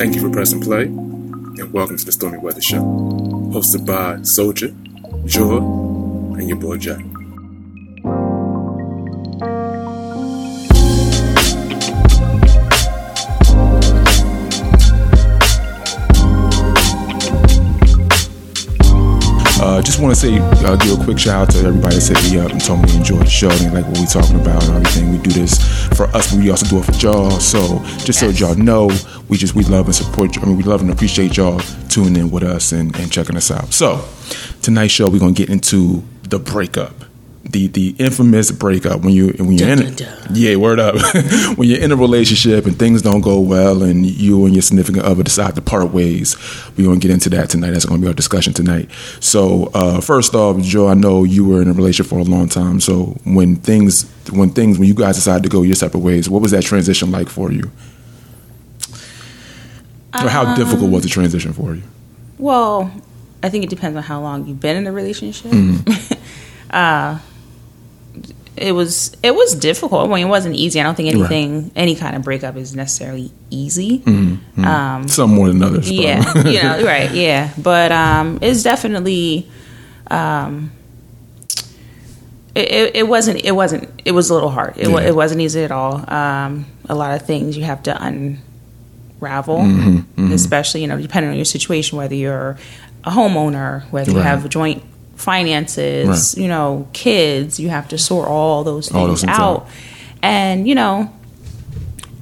Thank you for pressing play, and welcome to the Stormy Weather Show, hosted by Soldier, Joy, and your boy Jack. Want to say, uh, give a quick shout out to everybody that me up and told me they enjoyed the show and they like what we talking about and everything. We do this for us, but we also do it for y'all. So just so y'all know, we just we love and support. you. I mean, we love and appreciate y'all tuning in with us and, and checking us out. So tonight's show, we're gonna get into the breakup. The, the infamous breakup when you when you're in Dun, it, dun, dun. yeah, word up. when you're in a relationship and things don't go well, and you and your significant other decide to part ways, we're gonna get into that tonight. That's gonna be our discussion tonight. So, uh, first off, Joy, I know you were in a relationship for a long time. So, when things, when things, when you guys decided to go your separate ways, what was that transition like for you? Or how difficult was the transition for you? Well, I think it depends on how long you've been in a relationship. Mm-hmm. uh, it was it was difficult. I mean, it wasn't easy. I don't think anything, any kind of breakup is necessarily easy. Um, Some more than others. yeah, you know, right, yeah. But um, it's definitely, um, it, it, it wasn't, it wasn't, it was a little hard. It, Yeah. it wasn't easy at all. Um, a lot of things you have to unravel, Mm-hmm, especially you know, depending on your situation, whether you're a homeowner, whether you Right. have joint finances, Right. you know, kids, you have to sort all those things, All those things out. out. And you know,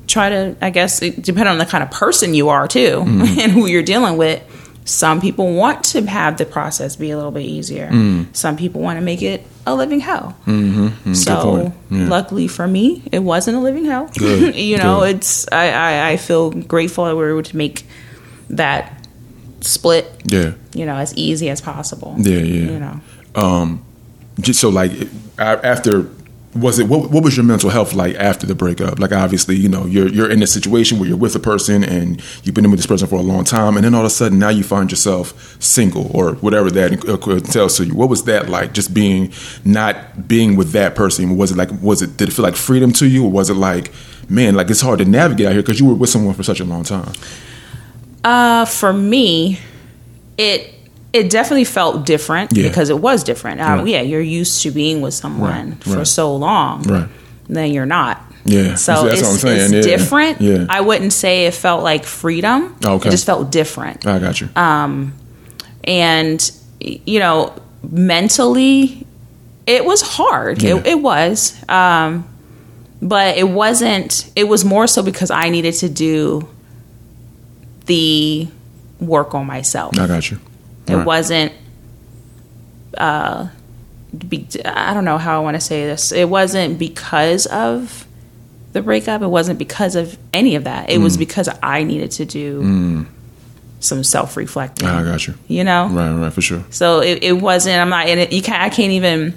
try to i guess it depend on the kind of person you are too Mm-hmm. and who you're dealing with some people want to have the process be a little bit easier some people want to make it a living hell Mm-hmm. so good point. Yeah. luckily for me it wasn't a living hell you know good. it's I, I i feel grateful that we were able to make that split Yeah. you know as easy as possible Yeah, yeah. you know. Um, just so like after was it what, what was your mental health like after the breakup? Like obviously you know you're you're in a situation where you're with a person and you've been with this person for a long time and then all of a sudden now you find yourself single or whatever that tells to you. What was that like just being not being with that person? Was it like was it did it feel like freedom to you or was it like man like it's hard to navigate out here because you were with someone for such a long time Uh, for me, it it definitely felt different Yeah. because it was different. Um, Right. Yeah, you're used to being with someone Right, for right. so long, Right. then you're not. Yeah, so that's it's, what I'm saying, it's yeah, different. yeah. I wouldn't say it felt like freedom. Okay. It just felt different. I got you Um, and you know mentally it was hard Yeah. it, it was um, but it wasn't it was more so because i needed to do the work on myself. I got you. It Right. wasn't uh be, i don't know how i want to say this. It wasn't because of the breakup. It wasn't because of any of that. It was Mm. because i needed to do some self-reflecting I got you. you know? Right right for sure. So it, it wasn't i'm not in it you can't i can't even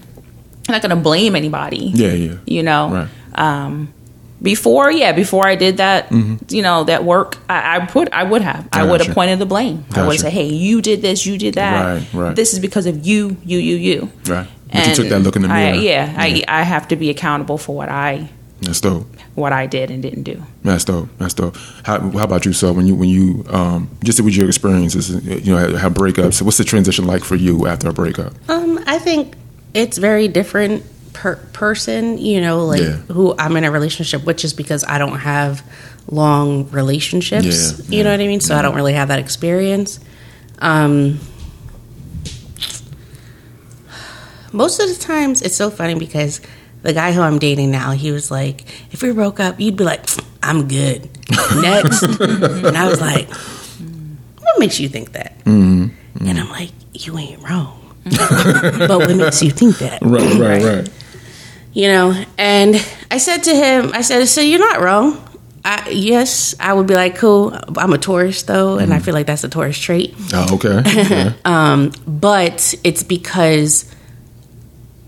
i'm not gonna blame anybody. Yeah yeah. You know? Right. um before yeah before i did that you know that work i, I put i would have i, Mm-hmm. I would have pointed the blame i would Gotcha. have said hey you did this you did that Right, right. this is because of you you you you Right. But you took that look in the I- mirror. yeah, I, I have to be accountable for what i That's dope. what i did and didn't do That's dope. That's dope. How, how about you, so when you when you um, just with your experiences, you know, have breakups. What's the transition like for you after a breakup? Um, I think it's very different per person, you know, like Yeah. who I'm in a relationship with just because I don't have long relationships. Yeah, you yeah, know what I mean? So I don't really have that experience. Um most of the times it's so funny because the guy who I'm dating now, he was like, if we broke up, you'd be like, I'm good. Next. and I was like, what makes you think that? And I'm like, you ain't wrong. but what makes you think that? Right, right, right. You know, and I said to him, I said, so you're not wrong. I, yes, I would be like, cool. I'm a Taurus though, and I mm-hmm. feel like that's a Taurus trait. Oh, okay. Yeah. Um, but it's because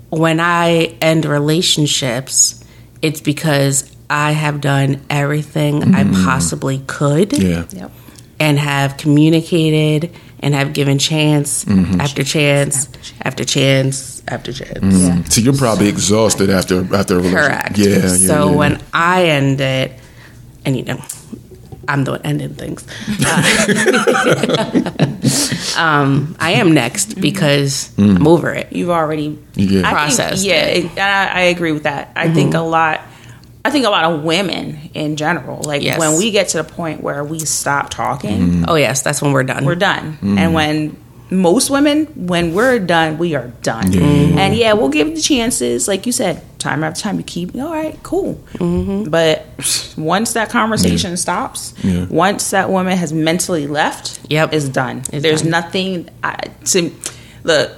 when I end relationships, it's because I have done everything I mm. possibly could yeah. yep and have communicated and have given chance mm-hmm. after chance after chance after chance. Mm-hmm. So you're probably exhausted after after a relationship. Correct. Yeah. yeah so yeah. when I end it, and you know, I'm the one ending things. Uh, um, I am next mm-hmm. because mm. I'm over it. You've already Yeah. I think- Processed yeah, it. it- I, I agree with that. I think a lot. I think a lot of women in general, like Yes. when we get to the point where we stop talking, mm-hmm. Oh yes, that's when we're done. we're done. Mm-hmm. And when most women, when we're done, we are done. Yeah. Mm-hmm. And yeah, we'll give the chances, like you said, time after time. You keep all right, cool. But once that conversation stops, Yeah. once that woman has mentally left, Yep. it's done. It's there's done. nothing I, to look.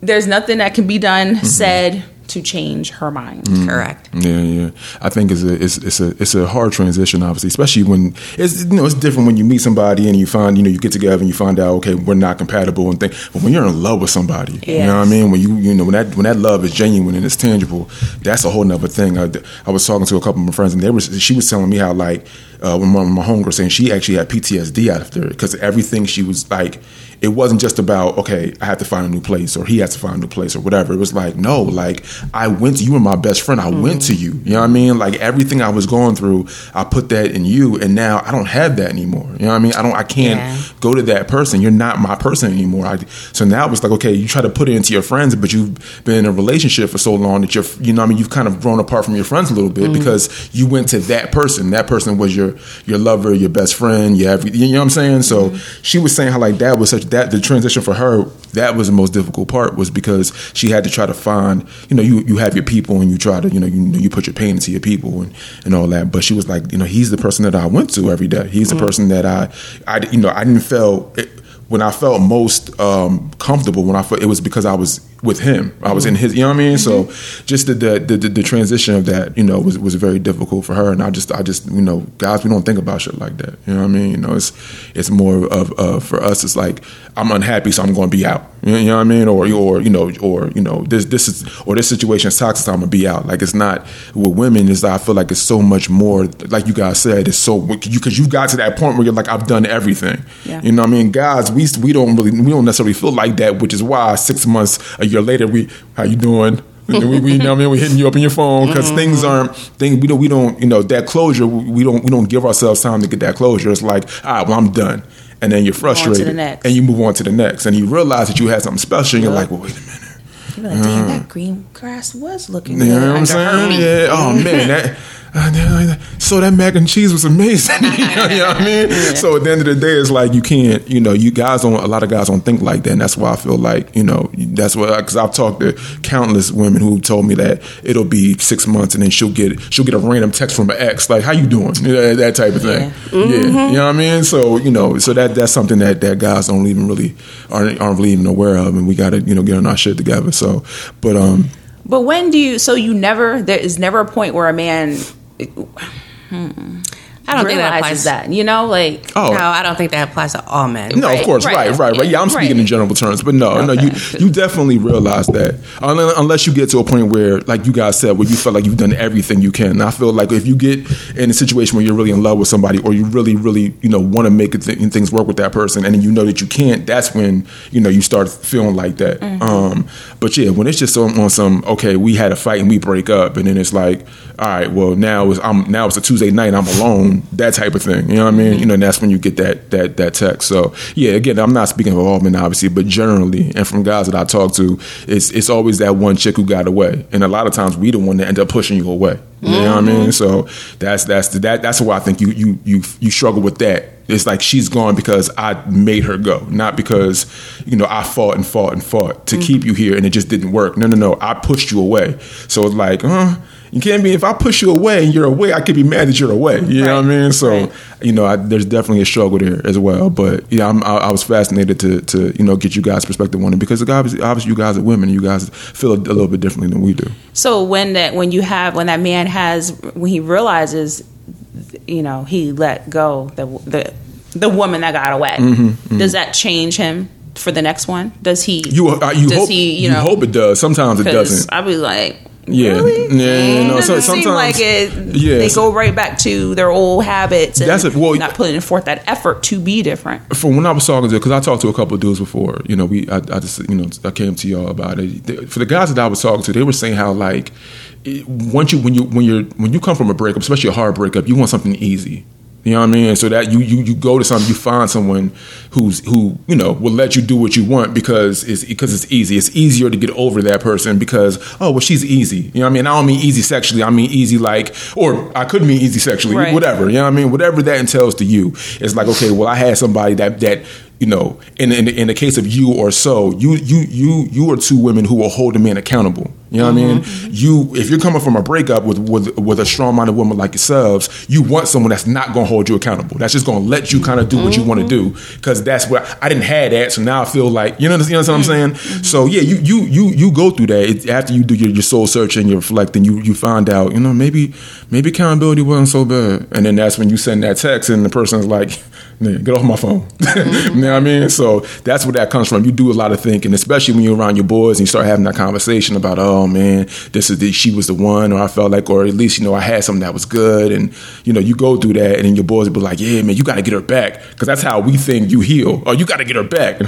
There's nothing that can be done, said to change her mind. Correct. Yeah, yeah. I think it's a it's it's a it's a hard transition, obviously, especially when it's you know it's different when you meet somebody and you find you know you get together and you find out okay we're not compatible and things. But when you're in love with somebody, you know what I mean. When you you know when that when that love is genuine and it's tangible, that's a whole nother thing. I, I was talking to a couple of my friends and they was she was telling me how like uh, when my, my homegirl saying she actually had PTSD after it because everything she was like it wasn't just about okay I have to find a new place or he has to find a new place or whatever. It was like no like I went to you were my best friend. I went to you. You know what I mean? Like everything I was going through, I put that in you, and now I don't have that anymore. You know what I mean? I don't. I can't Yeah. go to that person. You're not my person anymore. I, so now it's like okay, you try to put it into your friends, but you've been in a relationship for so long that you're you know what I mean you've kind of grown apart from your friends a little bit mm. because you went to that person. That person was your your lover, your best friend, your every. You know what I'm saying? So mm-hmm. she was saying how like that was such that the transition for her that was the most difficult part was because she had to try to find you know you you have your people and you try to you know you you put your pain into your people and and all that. But she was like you know he's the person that I went to every day. He's the person that I I you know I didn't feel. It, when I felt most um, comfortable, when I felt it was because I was with him. I was in his, you know what I mean. So just the the, the the transition of that, you know, was was very difficult for her. And I just I just you know, guys, we don't think about shit like that. You know what I mean? You know, it's it's more of uh, for us. It's like I'm unhappy, so I'm going to be out. You know what I mean? Or or you know or you know this this is or this situation is toxic, so I'm gonna be out. Like it's not with women. Is I feel like it's so much more. Like you guys said, it's so you because you got to that point where you're like I've done everything. Yeah. You know what I mean? Guys, we we don't really we don't necessarily feel like that, which is why six months a year later we how you doing? we, we, you know what I mean, we're hitting you up on your phone because mm-hmm. things aren't things we don't we don't you know that closure we don't we don't give ourselves time to get that closure. It's like all right, well I'm done, and then you're the frustrated, next. and you move on to the next, and you realize that you had something special. and You're like, well, wait a minute. You're like, damn, that uh. green grass was looking You good. know what I'm saying? Yeah. Oh man, that. Uh, So that mac and cheese was amazing. you know what I mean? So at the end of the day, it's like you can't, you know, you guys don't. A lot of guys don't think like that, and that's why I feel like, you know, that's what because I've talked to countless women who told me that it'll be six months, and then she'll get she'll get a random text from an ex like, "How you doing?" You know, that type of thing. Yeah. You know what I mean? So you know, so that that's something that that guys don't even really aren't aren't really even aware of, and we got to you know get on our shit together. So, but um. But when do you? So you never? There is never a point where a man it, hmm. I don't think that applies. that. You know, like Oh. No, I don't think that applies to all men. No, Right, of course, right, right, right, right. yeah, Yeah, I'm speaking right. in general terms, but no, no, you you definitely realize that unless you get to a point where, like you guys said, where you feel like you've done everything you can. And I feel like if you get in a situation where you're really in love with somebody, or you really, really, you know, want to make th- things work with that person, and you know that you can't, that's when you know you start feeling like that. Um, but yeah, when it's just on, on some, okay, we had a fight and we break up, and then it's like, all right, well now it's I'm now it's a Tuesday night, and I'm alone, that type of thing. You know what I mean? Mm-hmm. You know, and that's when you get that that that text. So yeah, again, I'm not speaking of all men, obviously, but generally, and from guys that I talk to, it's it's always that one chick who got away, and a lot of times we the one that end up pushing you away. You know what I mean? Mm-hmm. So that's that's that that's why I think you you you you struggle with that. It's like she's gone because I made her go, not because you know I fought and fought and fought to mm-hmm. keep you here and it just didn't work. No, no, no, I pushed you away. So it's like, uh, you can't be. If I push you away and you're away, I could be mad that you're away. You know what I mean? So Right. you know, I, there's definitely a struggle there as well. But yeah, I'm, I, I was fascinated to to you know get you guys' perspective on it because obviously, obviously you guys are women, and you guys feel a, a little bit differently than we do. So when that when you have when that man has when he realizes, you know, he let go the the the woman that got away. Does that change him for the next one? Does he? You uh, you does hope he? You you hope it does. Sometimes it doesn't. I'd be like. Yeah. Really? Yeah, yeah, no, It so- doesn't seem sometimes- like it. Yeah, they go right back to their old habits and That's it. Well, not putting forth that effort to be different. from when I was talking to, because I talked to a couple of dudes before, you know, we, I, I just, you know, I came to y'all about it. For the guys that I was talking to, they were saying how like, once you, when you, when you're, when you come from a breakup, especially a hard breakup, you want something easy. You know what I mean? So that you you you go to something, you find someone who's who you know will let you do what you want because it's because it's easy. It's easier to get over that person because oh well she's easy. You know what I mean? I don't mean easy sexually. I mean easy like or I could mean easy sexually. Right. Whatever. You know what I mean? Whatever that entails to you. It's like okay, well I had somebody that that you know in in, in the case of you or so you you you you are two women who will hold a man accountable. You know what I mean? Mm-hmm. You if you're coming from a breakup with with with a strong minded woman like yourselves, you want someone that's not going to hold you accountable. That's just going to let you kind of do what you want to mm-hmm. do because that's where I didn't have that, so now I feel like you know, you know what I'm saying. Mm-hmm. So yeah, you you you you go through that it, after you do your, your soul searching, you reflect, and you you find out you know maybe maybe accountability wasn't so bad, and then that's when you send that text, and the person's like. Get off my phone. you know what I mean? So that's where that comes from. You do a lot of thinking, especially when you're around your boys and you start having that conversation about, oh man, this is the, she was the one, or I felt like, or at least you know I had something that was good, and you know you go through that, and then your boys will be like, yeah, man, you got to get her back because that's how we think you heal. Oh, you got to get her back.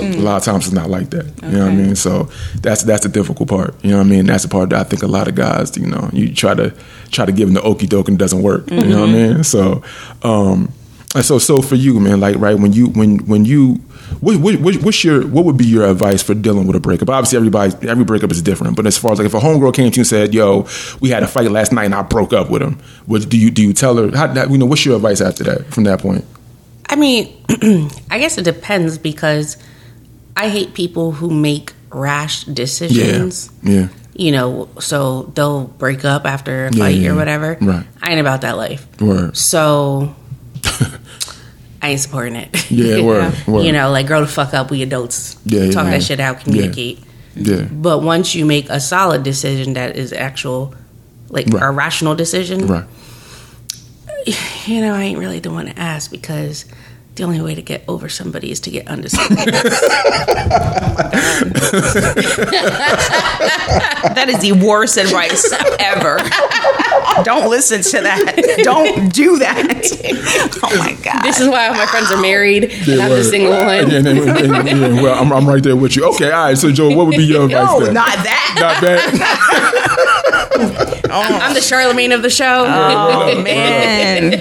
A lot of times it's not like that. You know what I mean? So that's that's the difficult part. You know what I mean? That's the part that I think a lot of guys, you know, you try to try to give them the okey doke and it doesn't work. You know what I mean? So um and so so for you, man, like right when you when when you what, what, what- what's your what would be your advice for dealing with a breakup? Obviously, everybody every breakup is different, but as far as like if a homegirl came to you and said, "Yo, we had a fight last night and I broke up with him," what do you do? You tell her how? You know, what's your advice after that? From that point, I mean, I guess it depends because I hate people who make rash decisions. yeah, yeah. You know, so they'll break up after a Yeah, fight yeah, or whatever. Right. I ain't about that life. word, So I ain't supporting it. yeah, word, word, You know, like grow the fuck up. We adults. Yeah, yeah, Talk yeah. that shit out. Communicate. yeah, But once you make a solid decision that is actual, like Right. a rational decision, right, you know, I ain't really the one to ask because the only way to get over somebody is to get under somebody. That is the worst advice ever. Don't listen to that. Don't do that. Oh my god. this is why all my friends are married and I'm the single one. And, and, and, and- and- well, I'm, I'm right there with you. Okay, all right. So, Joy, what would be your advice? no, then? not that. Not bad. I'm the Charlemagne of the show. Oh, oh man.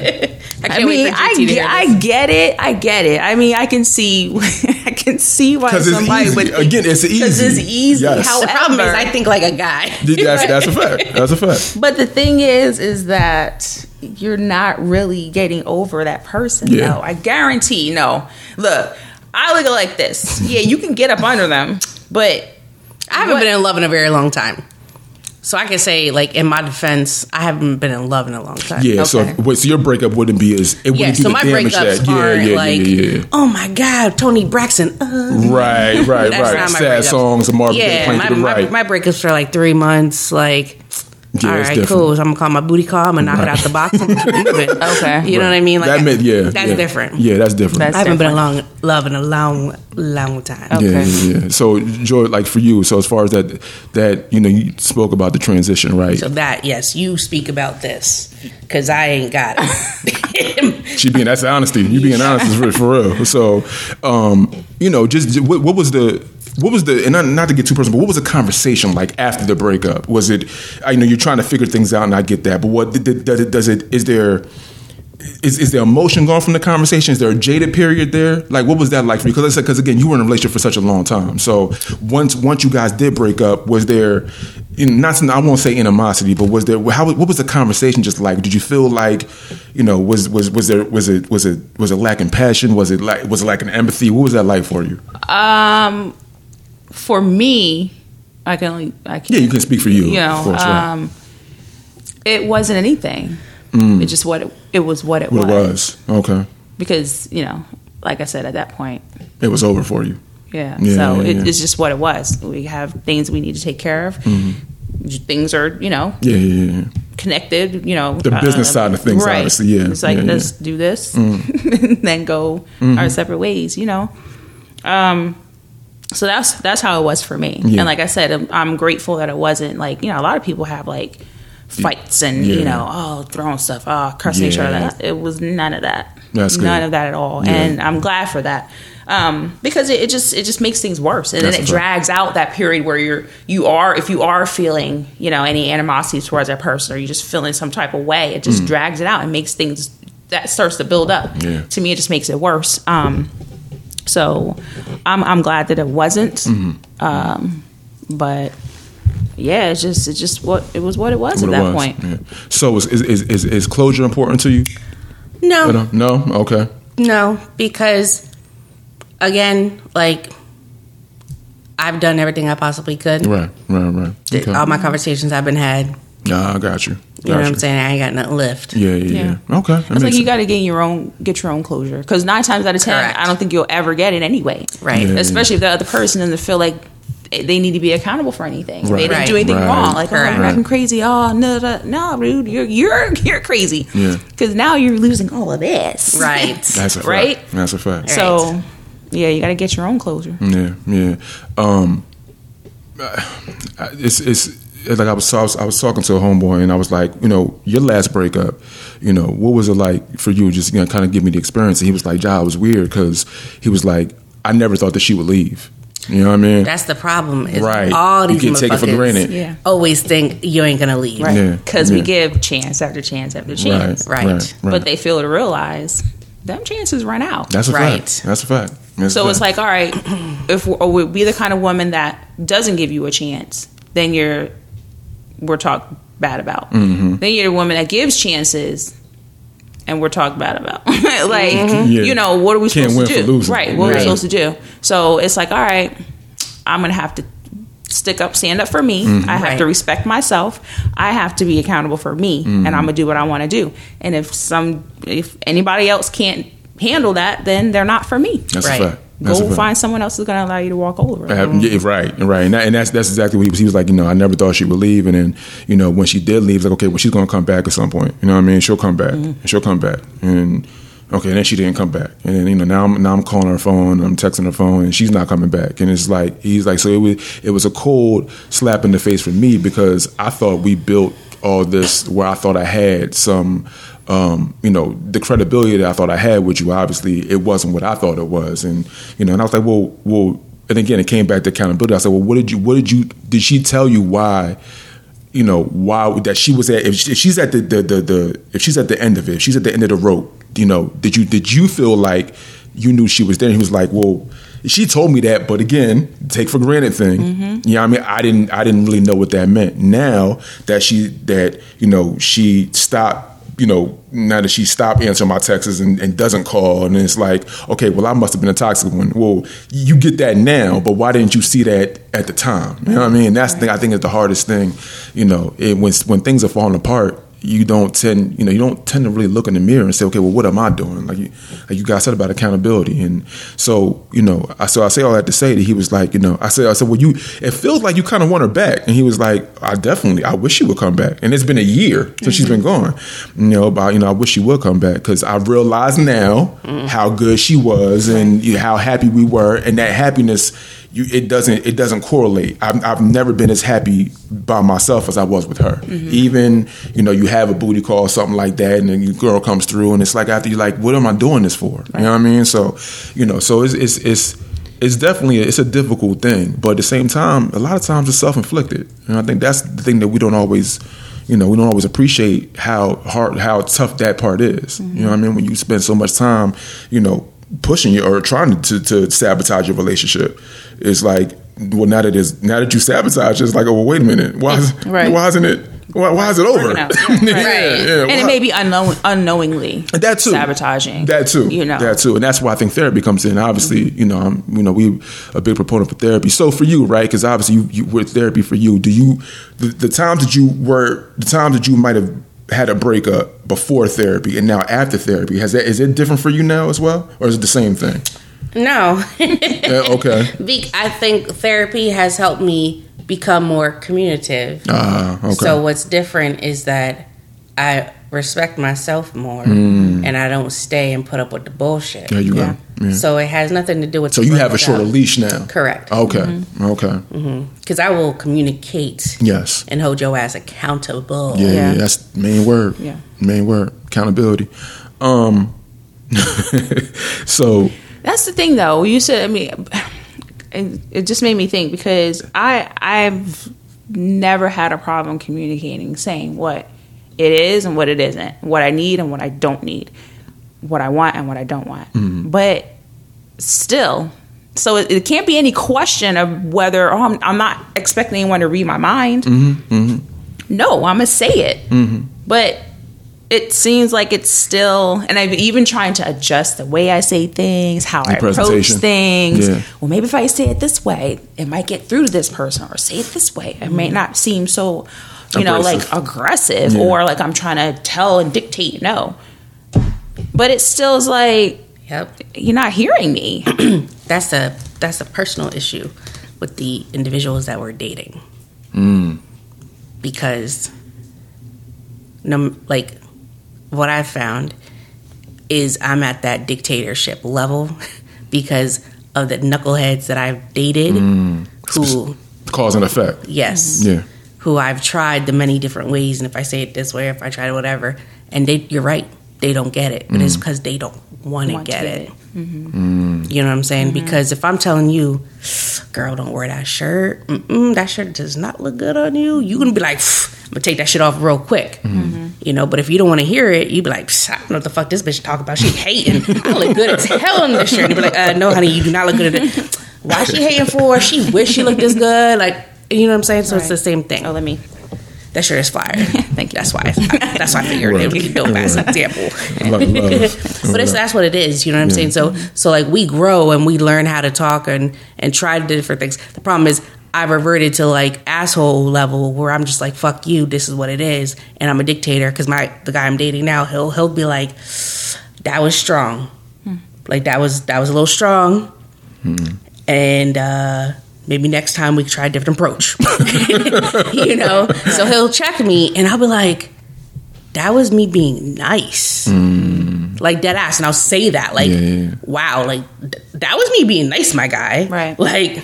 I can't I mean, wait for I, GT to ge- hear I get it. I get it. I mean, I can see, I can see why Because it's somebody easy. would. Again, it's easy. Because it's easy. Yes. However, the problem is, I think like a guy. That's that's a fact. That's a fact. But the thing is, is that you're not really getting over that person. Yeah. No, I guarantee. No, look, I look like this. Yeah, you can get up under them, but I haven't What- been in love in a very long time. So I can say, like, in my defense, I haven't been in love in a long time. Yeah. So, Okay. wait, so your breakup wouldn't be as it wouldn't Yeah, do so the my damage breakups that. Yeah, aren't yeah, like, yeah, yeah, oh my God, Toni Braxton. Uh. Right, right, That's right. my Sad breakups. songs and Marvin Gaye Yeah, playing my, the right. my breakups for like three months. Like, Yeah, all it's right, different. cool. So I'm gonna call my booty call. I'm gonna knock it out the box. and keep moving. Okay. you know what I mean? Like that meant yeah. that's yeah. different. Yeah, that's different. That's I haven't been in different. long love in a long, long time. Okay. Yeah, yeah, yeah. So, Joy, like for you, so as far as that, that you know, you spoke about the transition, right? So that yes, you speak about this because I ain't got it. She being that's honesty. You being honest is for, for real. So, um, you know, just what, what was the what was the and not, not to get too personal, but what was the conversation like after the breakup? Was it? I know you're trying to figure things out, and I get that. But what does it? Does it? Is there? Is, is there emotion gone from the conversation? Is there a jaded period there? Like, what was that like for you? Because because again, you were in a relationship for such a long time. So once once you guys did break up, was there? Not I won't say animosity, but was there? How what was the conversation just like? Did you feel like, you know, was was was there was it was it was it lacking passion? Was it like was it lacking empathy? What was that like for you? Um, for me, I can only I can. Yeah, you can speak for you. You know, of course, right. um, it wasn't anything. It just what it, it was. What it Mm. what was. it was. Okay, Because you know, like I said, at that point, it was over for you. yeah. Yeah, so yeah, it, yeah. it's just what it was. We have things we need to take care of. Things are you know Yeah, yeah, yeah. connected. You know, The business side of things, right. obviously, yeah. It's like Yeah, Mm. let's do this, and then go Mm-hmm. our separate ways. You know. Um, so that's that's how it was for me. Yeah. And like I said, I'm, I'm grateful that it wasn't like you know a lot of people have like fights and Yeah. you know oh throwing stuff oh cursing each Yeah. other. It was none of that. That's good. none of that at all. And I'm glad for that. Um, because it, it just it just makes things worse, and That's then it fact. drags out that period where you're you are if you are feeling you know any animosity towards that person or you're just feeling some type of way, it Mm. just drags it out and makes things that starts to build up. To me, it just makes it worse. Um, so I'm I'm glad that it wasn't. Mm-hmm. Um, but yeah, it's just it's just what it was what it was What at it that was. point. Yeah. So is, is is is is closure important to you? No, No. Okay. no, because again, like I've done everything I possibly could. Right. Right. Right. Okay. All my conversations have been had. Nah, I got you. You know what Got I'm saying? I ain't got nothing left. Yeah. Yeah. Yeah. Yeah. Okay. that It's like makes you got to get your own get your own closure because nine times out of ten, Correct. I don't think you'll ever get it anyway. Right. Yeah. Especially if the other person doesn't feel like they need to be accountable for anything. Right. They didn't Right. do anything Right. wrong. Like, oh, Correct. you're acting crazy. Oh, no, no, no, dude, you're you're you're crazy. Yeah. Because now you're losing all of this. Right. That's a fact. Right? That's a fact. So, yeah, you got to get your own closure. Yeah, yeah. Um, it's it's it's like I was, I was I was talking to a homeboy and I was like, you know, your last breakup, you know, what was it like for you? Just you know, kind of give me the experience. And he was like, "Ja, it was weird because he was like, I never thought that she would leave. You know what I mean? That's the problem. Is Right. All You these can take it for granted. Yeah. Always think you ain't gonna leave. Right. Yeah, Because we give chance after chance after chance. Right. right, right. But they fail to realize them chances run out. That's a Right. fact. That's a fact. That's a So it's like, all right, if we're, we're be the kind of woman that doesn't give you a chance, then you're we're talked bad about. Mm-hmm. Then you're the woman that gives chances, and we're talked bad about. like, Yeah. you know, what are we Can't supposed to do? for. Right? What are we supposed to do? So it's like, all right, I'm gonna have to stick up, stand up for me. Mm-hmm. I have Right. to respect myself. I have to be accountable for me, Mm-hmm. and I'm gonna do what I want to do. And if some, if anybody else can't handle that, then they're not for me. That's Right. A fact. That's Go find someone else who's going to allow you to walk over. Uh, yeah, right, right, and, that, and that's that's exactly what he was. He was like, you know, I never thought she would leave, and then, you know, when she did leave, it's like, okay, well, she's gonna come back at some point. You know what I mean? She'll come back. She'll come back, and okay, and then she didn't come back, and then you know now I'm now I'm calling her phone, I'm texting her phone, and she's not coming back, and it's like he's like, so it was it was a cold slap in the face for me because I thought we built all this where I thought I had some. Um, you know the credibility that I thought I had with you. Obviously, it wasn't what I thought it was, and you know, and I was like, well, well, and again, it came back to accountability. I said, well, what did you, what did you, did she tell you why, you know, why that she was at, if, she, if she's at the, the, the, the, if she's at the end of it, if she's at the end of the rope, you know, did you, did you feel like you knew she was there? And he was like, well, she told me that, but again, take for granted thing. You know, what I mean, I didn't, I didn't really know what that meant. Now that she, that you know, she stopped you know, now that she stopped answering my texts and, and doesn't call, and it's like, okay, well, I must have been a toxic one. Well, you get that now, but why didn't you see that at the time? You know what I mean? That's the thing I think is the hardest thing. You know, it, when when things are falling apart, you don't tend, you know, you don't tend to really look in the mirror and say, okay, well, what am I doing? Like you, like you guys said about accountability, and so you know, I so I say all that to say that he was like, you know, I said, I said, well, you, it feels like you kind of want her back, and he was like, I definitely, I wish she would come back, and it's been a year since she's been gone, you know, about you know, I wish she would come back because I realize now mm. how good she was and you know, how happy we were, and that happiness. You, it doesn't it doesn't correlate. I've, I've never been as happy by myself as I was with her. Mm-hmm. Even you know you have a booty call or something like that, and then your girl comes through, and it's like after you like, what am I doing this for? You know what I mean? So you know, so it's it's it's it's definitely it's a difficult thing, but at the same time, a lot of times it's self inflicted, and I think that's the thing that we don't always. You know, we don't always appreciate how hard, how tough that part is. You mm-hmm. know what I mean? When you spend so much time, you know, pushing you or trying to, to sabotage your relationship, it's like, well, now that it's now that you sabotage, it's like, oh, well, wait a minute, why is, Right. why isn't it? Why, why is it over? Yeah, Right. yeah, and why- it may be unknown, unknowingly that too sabotaging. that too You know. that too and that's why i think therapy comes in obviously mm-hmm. you know i'm you know we a big proponent for therapy so for you right because obviously you, you with therapy for you do you the, the times that you were the times that you might have had a breakup before therapy and now after therapy has that is it different for you now as well or is it the same thing No. Yeah, uh, okay Be- I think therapy has helped me become more communicative. uh, okay So what's different is that I respect myself more mm. and I don't stay and put up with the bullshit. there you Yeah. go yeah. So it has nothing to do with so you have a breakup. shorter leash now Correct. okay mm-hmm. okay mm-hmm. Because I will communicate yes and hold your ass accountable. Yeah, yeah, Yeah. that's the main word. Yeah. Main word. Accountability. Um so That's the thing, though. You said, I mean, it, it just made me think because I I've never had a problem communicating, saying what it is and what it isn't, what I need and what I don't need. what I want and what I don't want. Mm-hmm. But still, so it, it can't be any question of whether oh, I'm, I'm not expecting anyone to read my mind. Mm-hmm. Mm-hmm. No, I'm gonna say it, but it seems like it's still, and I've even trying to adjust the way I say things, how I approach things. Yeah. Well, maybe if I say it this way, it might get through to this person, or say it this way, it may not seem so, you know, like aggressive, Yeah. or like I'm trying to tell and dictate. No, but it still is like Yep. you're not hearing me. That's a that's a personal issue with the individuals that we're dating. Mm. Because no, like what I've found is I'm at that dictatorship level because of the knuckleheads that I've dated mm. who Cause and effect. yes. Mm-hmm. Yeah. who I've tried the many different ways and if I say it this way if I try it whatever and they you're right they don't get it. But it's mm. because they don't want to get get it. it. Mm-hmm. Mm. you know what I'm saying? Mm-hmm. Because if I'm telling you girl don't wear that shirt Mm-mm, that shirt does not look good on you You're gonna be like I'm gonna take that shit off real quick you know but if you don't want to hear it you'd be like "Psh, I don't know what the fuck this bitch talk about she hating I look good as hell in this shirt and you be like uh, no honey you do not look good in it why she hating for she wish she looked this good like you know what I'm saying so it's the same thing Oh, let me. that shirt is fire. Thank you. That's why. That's why I figured it would be dope as an example. Love, love. But it's that's what it is. You know what I'm saying? So so like we grow and we learn how to talk and and try to do different things. The problem is I reverted to like asshole level where I'm just like fuck you. This is what it is, and I'm a dictator because my the guy I'm dating now he'll he'll be like that was strong, hmm. like that was that was a little strong, hmm. and. uh Maybe next time we try a different approach. you know? So he'll check me and I'll be like, that was me being nice. Hmm. Like dead ass. And I'll say that. Like, Yeah, yeah, yeah. wow, like th- that was me being nice, my guy. Right. Like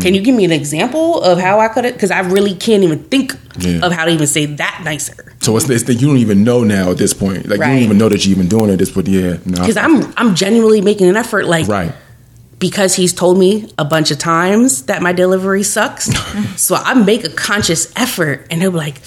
can you give me an example of how I could have because I really can't even think Yeah. of how to even say that nicer. So it's, it's that you don't even know now at this point. Like you don't even know that you're even doing it at this point. Yeah. No. Because I'm I'm genuinely making an effort like right. because he's told me a bunch of times that my delivery sucks. so I make a conscious effort and he'll be like,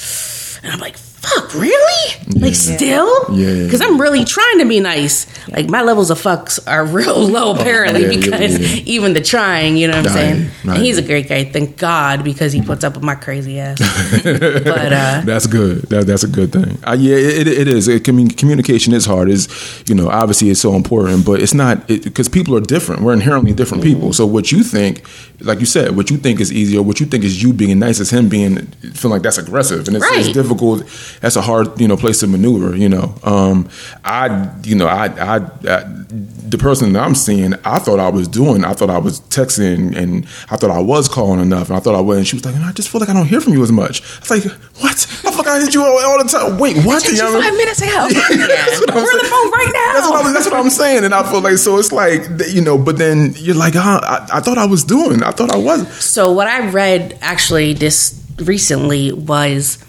and I'm like, fuck, really? Like, still? Yeah. Because I'm really trying to be nice. Like, my levels of fucks are real low, apparently, yeah, yeah, because yeah. even the trying, you know what I'm saying? right. And he's a great guy, thank God, because he puts up with my crazy ass. but, uh, That's good. That, that's a good thing. Uh, yeah, it, it is. It, commu- communication is hard. Is you know obviously it's so important, but it's not because people are different. We're inherently different people. So what you think, like you said, what you think is easier, what you think is you being nice, is him being feeling like that's aggressive, and it's, it's difficult. That's a hard you know place to maneuver. You know, um, I you know I, I I the person that I'm seeing, I thought I was doing, I thought I was texting, and I thought I was calling enough, and I thought I was. And she was like, I just feel like I don't hear from you as much. I was like, what? I feel like I hit you all, all the time. Wait, what? You know what I mean? minutes ago. That's what I'm We're on the phone right now. That's what, I'm, that's what I'm saying, and I feel like so. It's like you know, but then you're like, huh, I, I thought I was doing. I thought I was. So what I read actually this recently was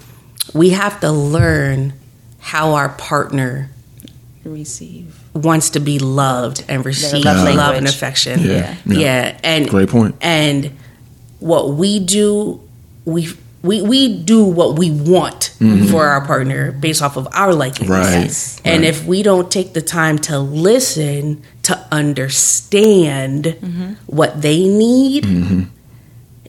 we have to learn how our partner Receive. wants to be loved and receive love love, and affection. Yeah, yeah, yeah. and Great point. And what we do, we we we do what we want for our partner based off of our likings. Mm-hmm. Right, Yes. And right. if we don't take the time to listen to understand Mm-hmm. what they need,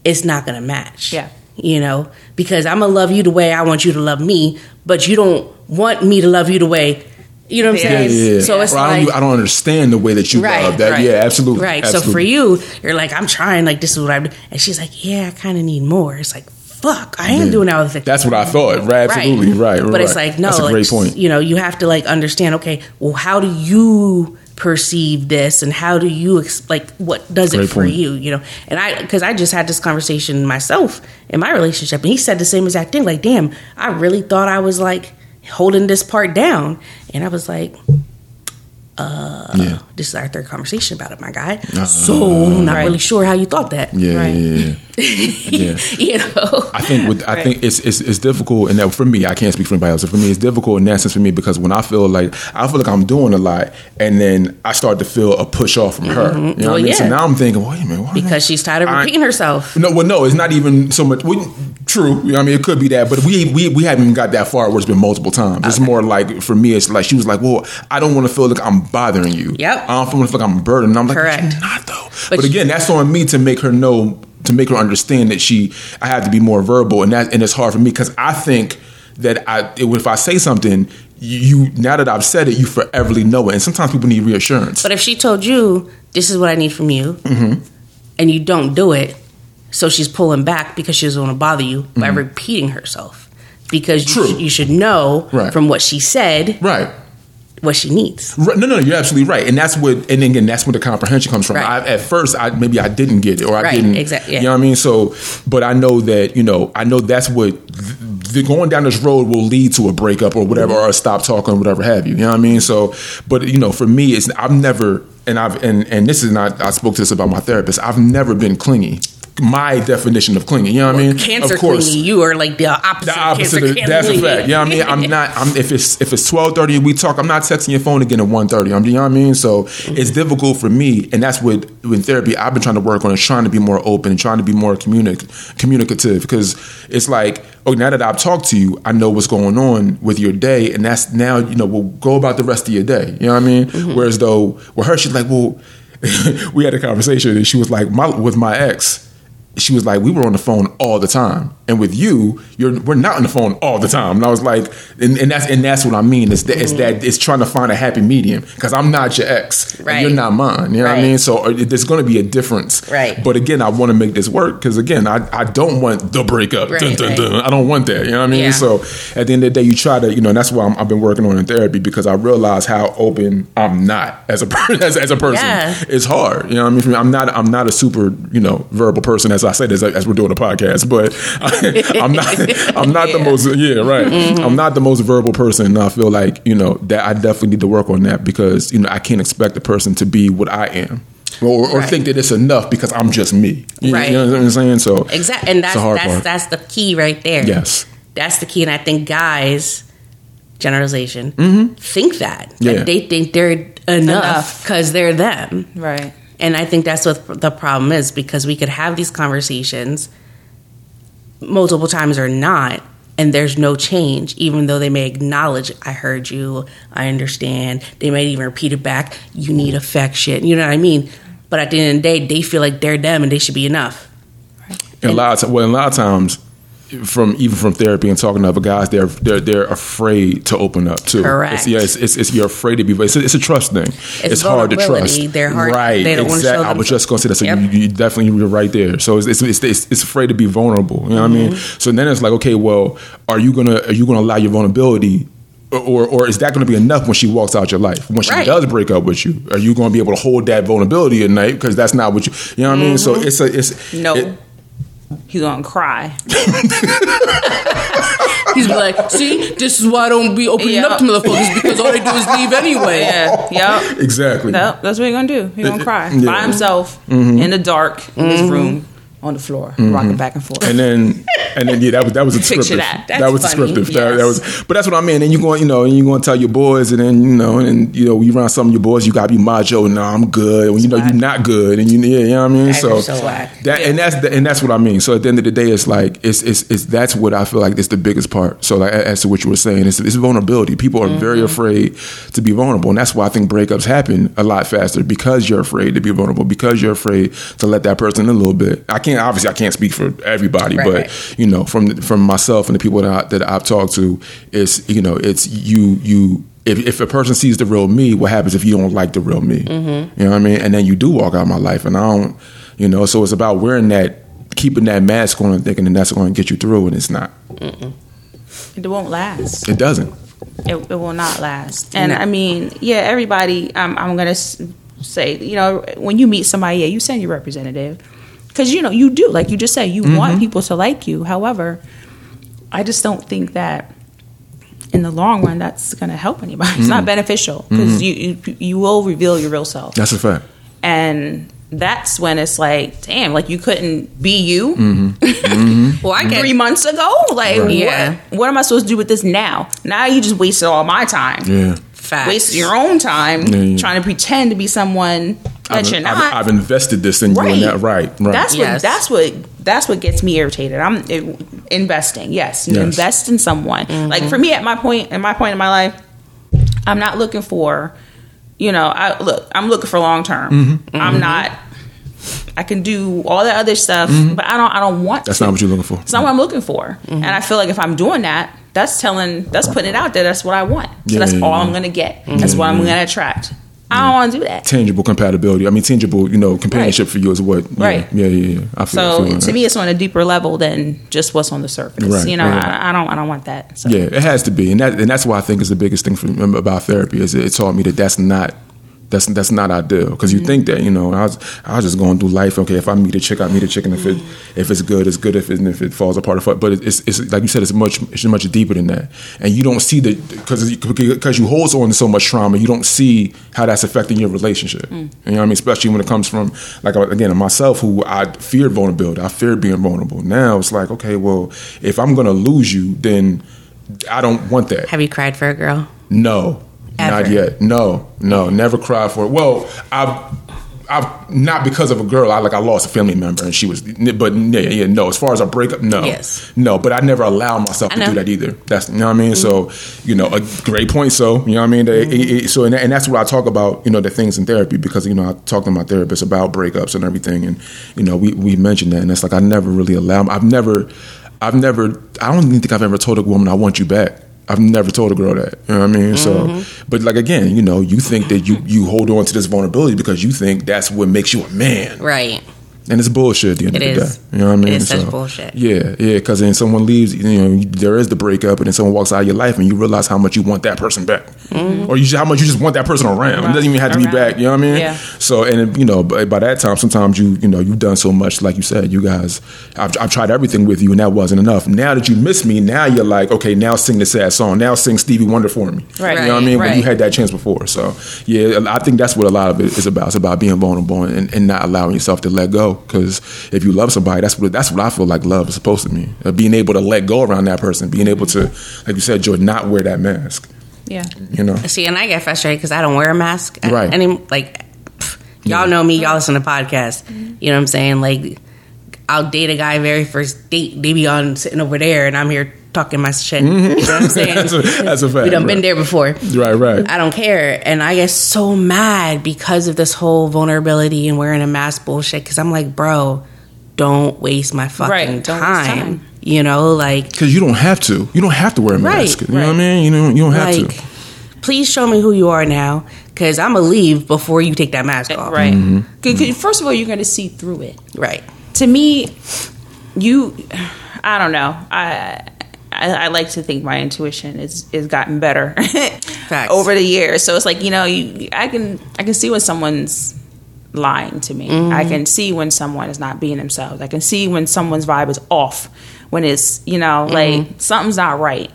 it's not going to match. Yeah. You know, because I'm going to love you the way I want you to love me, but you don't want me to love you the way, you know what I'm Yeah, Yeah, saying? yeah, yeah. So it's Or I don't. I don't understand the way that you love that. Yeah, absolutely. Right. Absolutely. So for you, you're like, I'm trying, like, this is what I'm And she's like, yeah, I kind of need more. It's like, fuck, I am Yeah. doing all the things. That's what I thought. Right. Absolutely. Right. But right. it's like, no, That's a like, great point. You know, you have to, like, understand, okay, well, how do you perceive this and how do you, like, what does Great it for point. you, you know? And I, because I just had this conversation myself in my relationship, and he said the same exact thing, like, damn, I really thought I was, like, holding this part down. And I was like, yeah. this is our third conversation about it, my guy. Uh-huh. so I'm not Right. really sure how you thought that. Yeah. Right. Yeah. Yeah. yeah. you know. I think with I think it's, it's it's difficult, and that for me, I can't speak for anybody else. But for me, it's difficult in that sense for me because when I feel like I feel like I'm doing a lot, and then I start to feel a push off from her. Mm-hmm. You know Well, what I mean? So now I'm thinking, wait a minute, why Because she's tired of I- repeating herself. No, well, no, it's not even so much. We, True. I mean, it could be that, but we we we haven't even got that far where it's been multiple times. It's more like for me, it's like she was like, "Well, I don't want to feel like I'm bothering you. Yep. I don't feel like I'm a burden." I'm like, Correct. "But you're not though." But But, again, that's on me to make her know, to make her understand that she, I have to be more verbal, and that and it's hard for me because I think that I if I say something, you now that I've said it, you foreverly know it, and sometimes people need reassurance. But if she told you, this is what I need from you, Mm-hmm. and you don't do it, so she's pulling back because she doesn't want to bother you by repeating herself. Because you, Mm-hmm. Sh- you should know Right. from what she said right. What she needs. Right, no, no, you're absolutely right, and that's what, and then again, that's where the comprehension comes from. Right. I, at first, I maybe I didn't get it, or I Right, didn't, exactly. yeah. You know what I mean? So, but I know that you know, I know that's what the going down this road will lead to a breakup or whatever, or a stop talking, or whatever have you. You know what I mean? So, but you know, for me, it's I've never, and I've, and and this is not. I spoke to this about my therapist. I've never been clingy. My definition of clingy, you know what I mean? Cancer of course, clingy, you are like the opposite. the of opposite. cancer Of, that's a fact. Yeah, I mean, I'm not. I'm if it's if it's twelve thirty and we talk, I'm not texting your phone again at one thirty. I'm, you know what I mean? So it's difficult for me, and that's what in therapy I've been trying to work on is trying to be more open and trying to be more communic- communicative because it's like, oh, now that I've talked to you, I know what's going on with your day, and that's now you know we'll go about the rest of your day. You know what I mean? Mm-hmm. Whereas though with her, she's like, well, we had a conversation, and she was like, my with my ex she was like, we were on the phone all the time, and with you, you're we're not on the phone all the time. And I was like, and, and that's and that's what I mean. It's that it's that it's trying to find a happy medium because I'm not your ex, Right. you're not mine. You know what I mean? So uh, there's going to be a difference, Right. But again, I want to make this work because again, I, I don't want the breakup. Right, Dun, dun, right. dun. I don't want that. You know what I mean? Yeah. So at the end of the day, you try to you know, and that's why I'm, I've been working on in therapy because I realize how open I'm not as a per- as, as a person. Yeah. It's hard. You know what I mean? I'm not I'm not a super you know verbal person as I said as, as we're doing a podcast, but I, am not I'm not the most yeah right. Mm-hmm. I'm not the most verbal person. And I feel like you know that I definitely need to work on that because you know I can't expect a person to be what I am. Or, or Right. think that it's enough because I'm just me. You, Right. you know what I'm saying? So Exactly, and it's that's a hard that's part. that's the key right there. Yes. that's the key, and I think guys, generalization, think that Mm-hmm. Yeah. Like, they think they're enough Enough. because they're them. Right. And I think that's what the problem is because we could have these conversations multiple times or not, and there's no change, even though they may acknowledge, I heard you, I understand. They might even repeat it back, you need affection. You know what I mean? But at the end of the day, they feel like they're them and they should be enough. And a lot of well, a lot of times, from even from therapy and talking to other guys, they're they're they're afraid to open up too. Correct. It's, yeah, it's, it's, it's you're afraid to be. It's a, it's a trust thing. It's, hard to trust. They're hard- Right. they don't exactly. show I was just going to say that. So Yep. you, you definitely you're right there. So it's it's, it's it's it's afraid to be vulnerable. You know what I mean? Mm-hmm. So then it's like, okay, well, are you gonna are you gonna allow your vulnerability? Or, or is that going to be enough when she walks out your life? When she Right. does break up with you, are you going to be able to hold that vulnerability at night? Because that's not what you, you know what I mean. So Mm-hmm. it's a, it's No. it- He's gonna cry. He's like, see, this is why I don't be opening Yeah. up to motherfuckers because all they do is leave anyway. Yeah. Yep. exactly. Yep. That's what he's gonna do. He's gonna cry Yeah. Mm-hmm. by himself in the dark in his room on the floor, mm-hmm. rocking back and forth. and then and then yeah, that was that was a Picture descriptive. that. That, That's was funny. descriptive. That, that was, but that's what I mean. And you going, you know, and you going to tell your boys, and then you know, and you know, you around some of your boys, you got to be macho. No, I'm good. When you know you're not good, and you, yeah, you know what I mean. So so that and that's the, and that's what I mean. So at the end of the day, it's like it's it's, it's that's what I feel like is the biggest part. So like as to what you were saying, it's, it's vulnerability. People are very mm-hmm. afraid to be vulnerable, and that's why I think breakups happen a lot faster because you're afraid to be vulnerable, because you're afraid to let that person in a little bit. I can't obviously I can't speak for everybody, Right, but right. you know from from myself and the people that I, that I've talked to, it's you know it's you you. If, if a person sees the real me, what happens if you don't like the real me? Mm-hmm. You know what I mean? And then you do walk out of my life, and I don't, you know. So it's about wearing that, keeping that mask on, and thinking that that's going to get you through, and it's not. It won't last. It doesn't. It, it will not last. And I mean, yeah, everybody. Um, I'm gonna say, you know, when you meet somebody, yeah, you send your representative because you know you do, like you just said, you want mm-hmm. people to like you. However, I just don't think that in the long run that's gonna help anybody. It's not mm. beneficial because mm-hmm. you, you you will reveal your real self, That's a fact. and that's when it's like, damn, like you couldn't be you mm-hmm. Well, I get three months ago. Like, Right. Yeah. what, what am I supposed to do with this now? Now you just wasted all my time Yeah. facts. waste your own time Yeah, yeah. trying to pretend to be someone that I've, you're I've- not. I've, invested this in you and that. Right, right. That's what that's what that's what gets me irritated. I'm it, investing. Yes, you Yes. invest in someone. Like for me, at my point, at my point in my life, I'm not looking for, you know, I look. I'm looking for long term. Mm-hmm. I'm not. I can do all that other stuff, but I don't. I don't want. Mm-hmm. That's to. not what you're looking for. It's not what I'm looking for. And I feel like if I'm doing that, that's telling, that's putting it out there. That's what I want. So Yeah, that's yeah, all yeah. I'm going to get. That's what I'm going to attract. I don't want to do that. Tangible compatibility. I mean, tangible. You know, companionship for you is what. yeah, Right. Yeah, yeah, yeah. I feel, So feel to that. me, it's on a deeper level than just what's on the surface. Right, you know, right. I, I don't, I don't want that. So. Yeah, it has to be, and that and that's why I think is the biggest thing for about therapy is it, it taught me that that's not. That's that's not ideal because Mm-hmm. you think that you know I was I was just going through life okay if I meet a chick I meet a chick and if it if it's good it's good if it, if it falls apart but it's, it's like you said it's much it's much deeper than that and you don't see the because because you hold on to so much trauma you don't see how that's affecting your relationship Mm. you know what I mean especially when it comes from like again myself who I feared vulnerability I feared being vulnerable now it's like okay well if I'm gonna lose you then I don't want that Have you cried for a girl? no, not yet. No, no, never cried for it. Well, I've, I've not because of a girl. I like I lost a family member, and she was. But yeah, yeah, no. As far as a breakup, no, Yes. no. But I never allow myself to do that either. That's you know what I mean. So you know, a great point. So you know what I mean. They- it- it- so and, and that's what I talk about. You know, the things in therapy because you know I talk to my therapist about breakups and everything, and you know we we mentioned that, and it's like I never really allow. I've never, I've never. I don't even think I've ever told a woman I want you back. I've never told a girl that. You know what I mean? Mm-hmm. So, but like again, you know, you think that you you hold on to this vulnerability because you think that's what makes you a man, Right. And it's bullshit. At the end It of the is. day, you know what I mean? It is such bullshit. Yeah, yeah. Because then someone leaves, you know, there is the breakup, and then someone walks out of your life, and you realize how much you want that person back, mm-hmm. or you how much you just want that person around. It doesn't even have to be back. You know what I mean? Yeah. So, and you know, by, by that time, sometimes you you know you've done so much, like you said, you guys, I've, I've tried everything with you, and that wasn't enough. Now that you miss me, now you're like, okay, now sing the sad song. Now sing Stevie Wonder for me. Right. You know what I mean? When you had that chance before. So, yeah, I think that's what a lot of it is about. It's about being vulnerable and, and not allowing yourself to let go. Because if you love somebody, that's what that's what I feel like love is supposed to mean. Uh, being able to let go around that person, being able to, like you said, Joy, not wear that mask. Yeah. You know. See, and I get frustrated because I don't wear a mask. Right. Any like, pff, y'all know me. Y'all listen to podcasts. You know what I'm saying? Like, I'll date a guy very first date. They be on sitting over there, and I'm here talking my shit. You know what I'm saying? That's a, that's a fact. we done been there before. Right, right. I don't care. And I get so mad because of this whole vulnerability and wearing a mask bullshit. Because I'm like, bro, don't waste my fucking Right, don't waste time. time. You know, like, Because you don't have to. You don't have to wear a Right, mask. You know what I mean? You know, you don't have like, to. please show me who you are now. Because I'm going to leave before you take that mask off. Right. Mm-hmm. 'Cause- 'cause First of all, you're going to see through it. Right. to me, you, I don't know. I, I, I like to think my intuition is is gotten better over the years. So it's like you know, you, I can I can see when someone's lying to me. I can see when someone is not being themselves. I can see when someone's vibe is off. When it's you know like something's not right,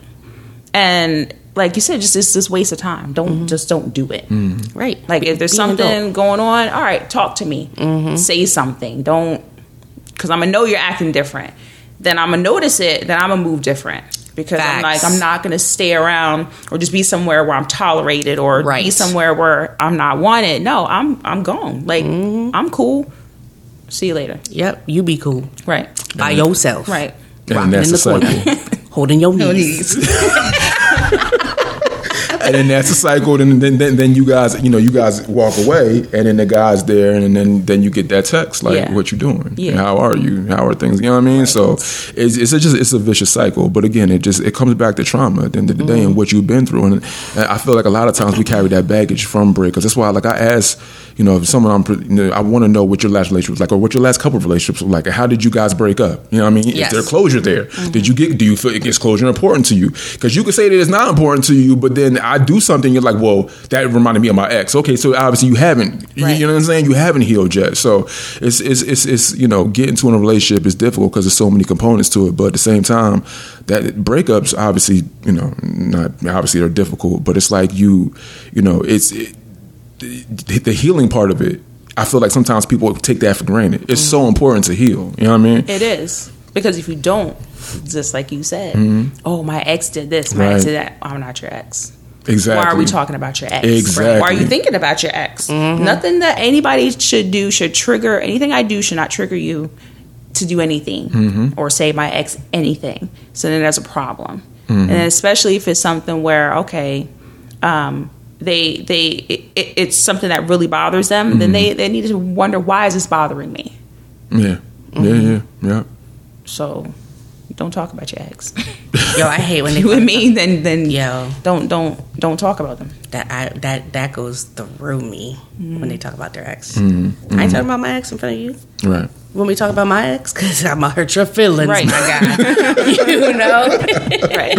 and like you said, just it's just waste of time. Don't just don't do it. Right. Like if there's Be something going on, all right, talk to me. Say something. Don't because I'm gonna know you're acting different. Then I'm gonna notice it. Then I'm gonna move different because I'm like I'm not gonna stay around or just be somewhere where I'm tolerated or be somewhere where I'm not wanted. No, I'm I'm gone. Like Mm-hmm. I'm cool. See you later. Yep. You be cool Right. by yourself. Right. And Rocking that's in the the corner. Holding your knees. and then that's the cycle. Then, then then then you guys, you know, you guys walk away, and then the guy's there, and then then you get that text like, Yeah. "What you doing? Yeah. How are you? How are things?" You know what I mean? So it's it's a just it's a vicious cycle. But again, it just it comes back to trauma at the end of the day Mm-hmm. and what you've been through. And, I feel like a lot of times we carry that baggage from breakups. That's why, like I ask, you know, if someone I'm, you know, I want to know what your last relationship was like, or what your last couple of relationships were like. How did you guys break up? You know what I mean? Yes. Is there closure there? Mm-hmm. Did you get? Do you feel is closure important to you? Because you could say that it's not important to you, but then I do something. You're like, well, that reminded me of my ex. Okay, so obviously you haven't. You, Right. you know what I'm saying? You haven't healed yet. So it's it's it's, it's you know getting to a relationship is difficult because there's so many components to it. But at the same time, that breakups obviously you know not obviously they're difficult, but it's like you you know it's it, the, the healing part of it. I feel like sometimes people take that for granted. It's so important to heal. You know what I mean? It is because if you don't, just like you said, oh my ex did this, my Mm-hmm. Right. ex did that. I'm not your ex. Exactly. Why are we talking about your ex? Exactly. Why are you thinking about your ex? Nothing that anybody should do should trigger anything I do should not trigger you to do anything or say my ex anything. So then there's a problem, and especially if it's something where okay, um, they they it, it, it's something that really bothers them, then they mm-hmm. they need to wonder why is this bothering me. Yeah. Yeah. Mm-hmm. Yeah. Yeah. So don't talk about your ex. Yo, I hate when they you with me, then then Yo. don't don't don't talk about them. That I that that goes through me when they talk about their ex. Mm-hmm. I ain't talking about my ex in front of you. Right. When we talk about my ex, because I'm gonna hurt your feelings, Right. my guy. you know, Right.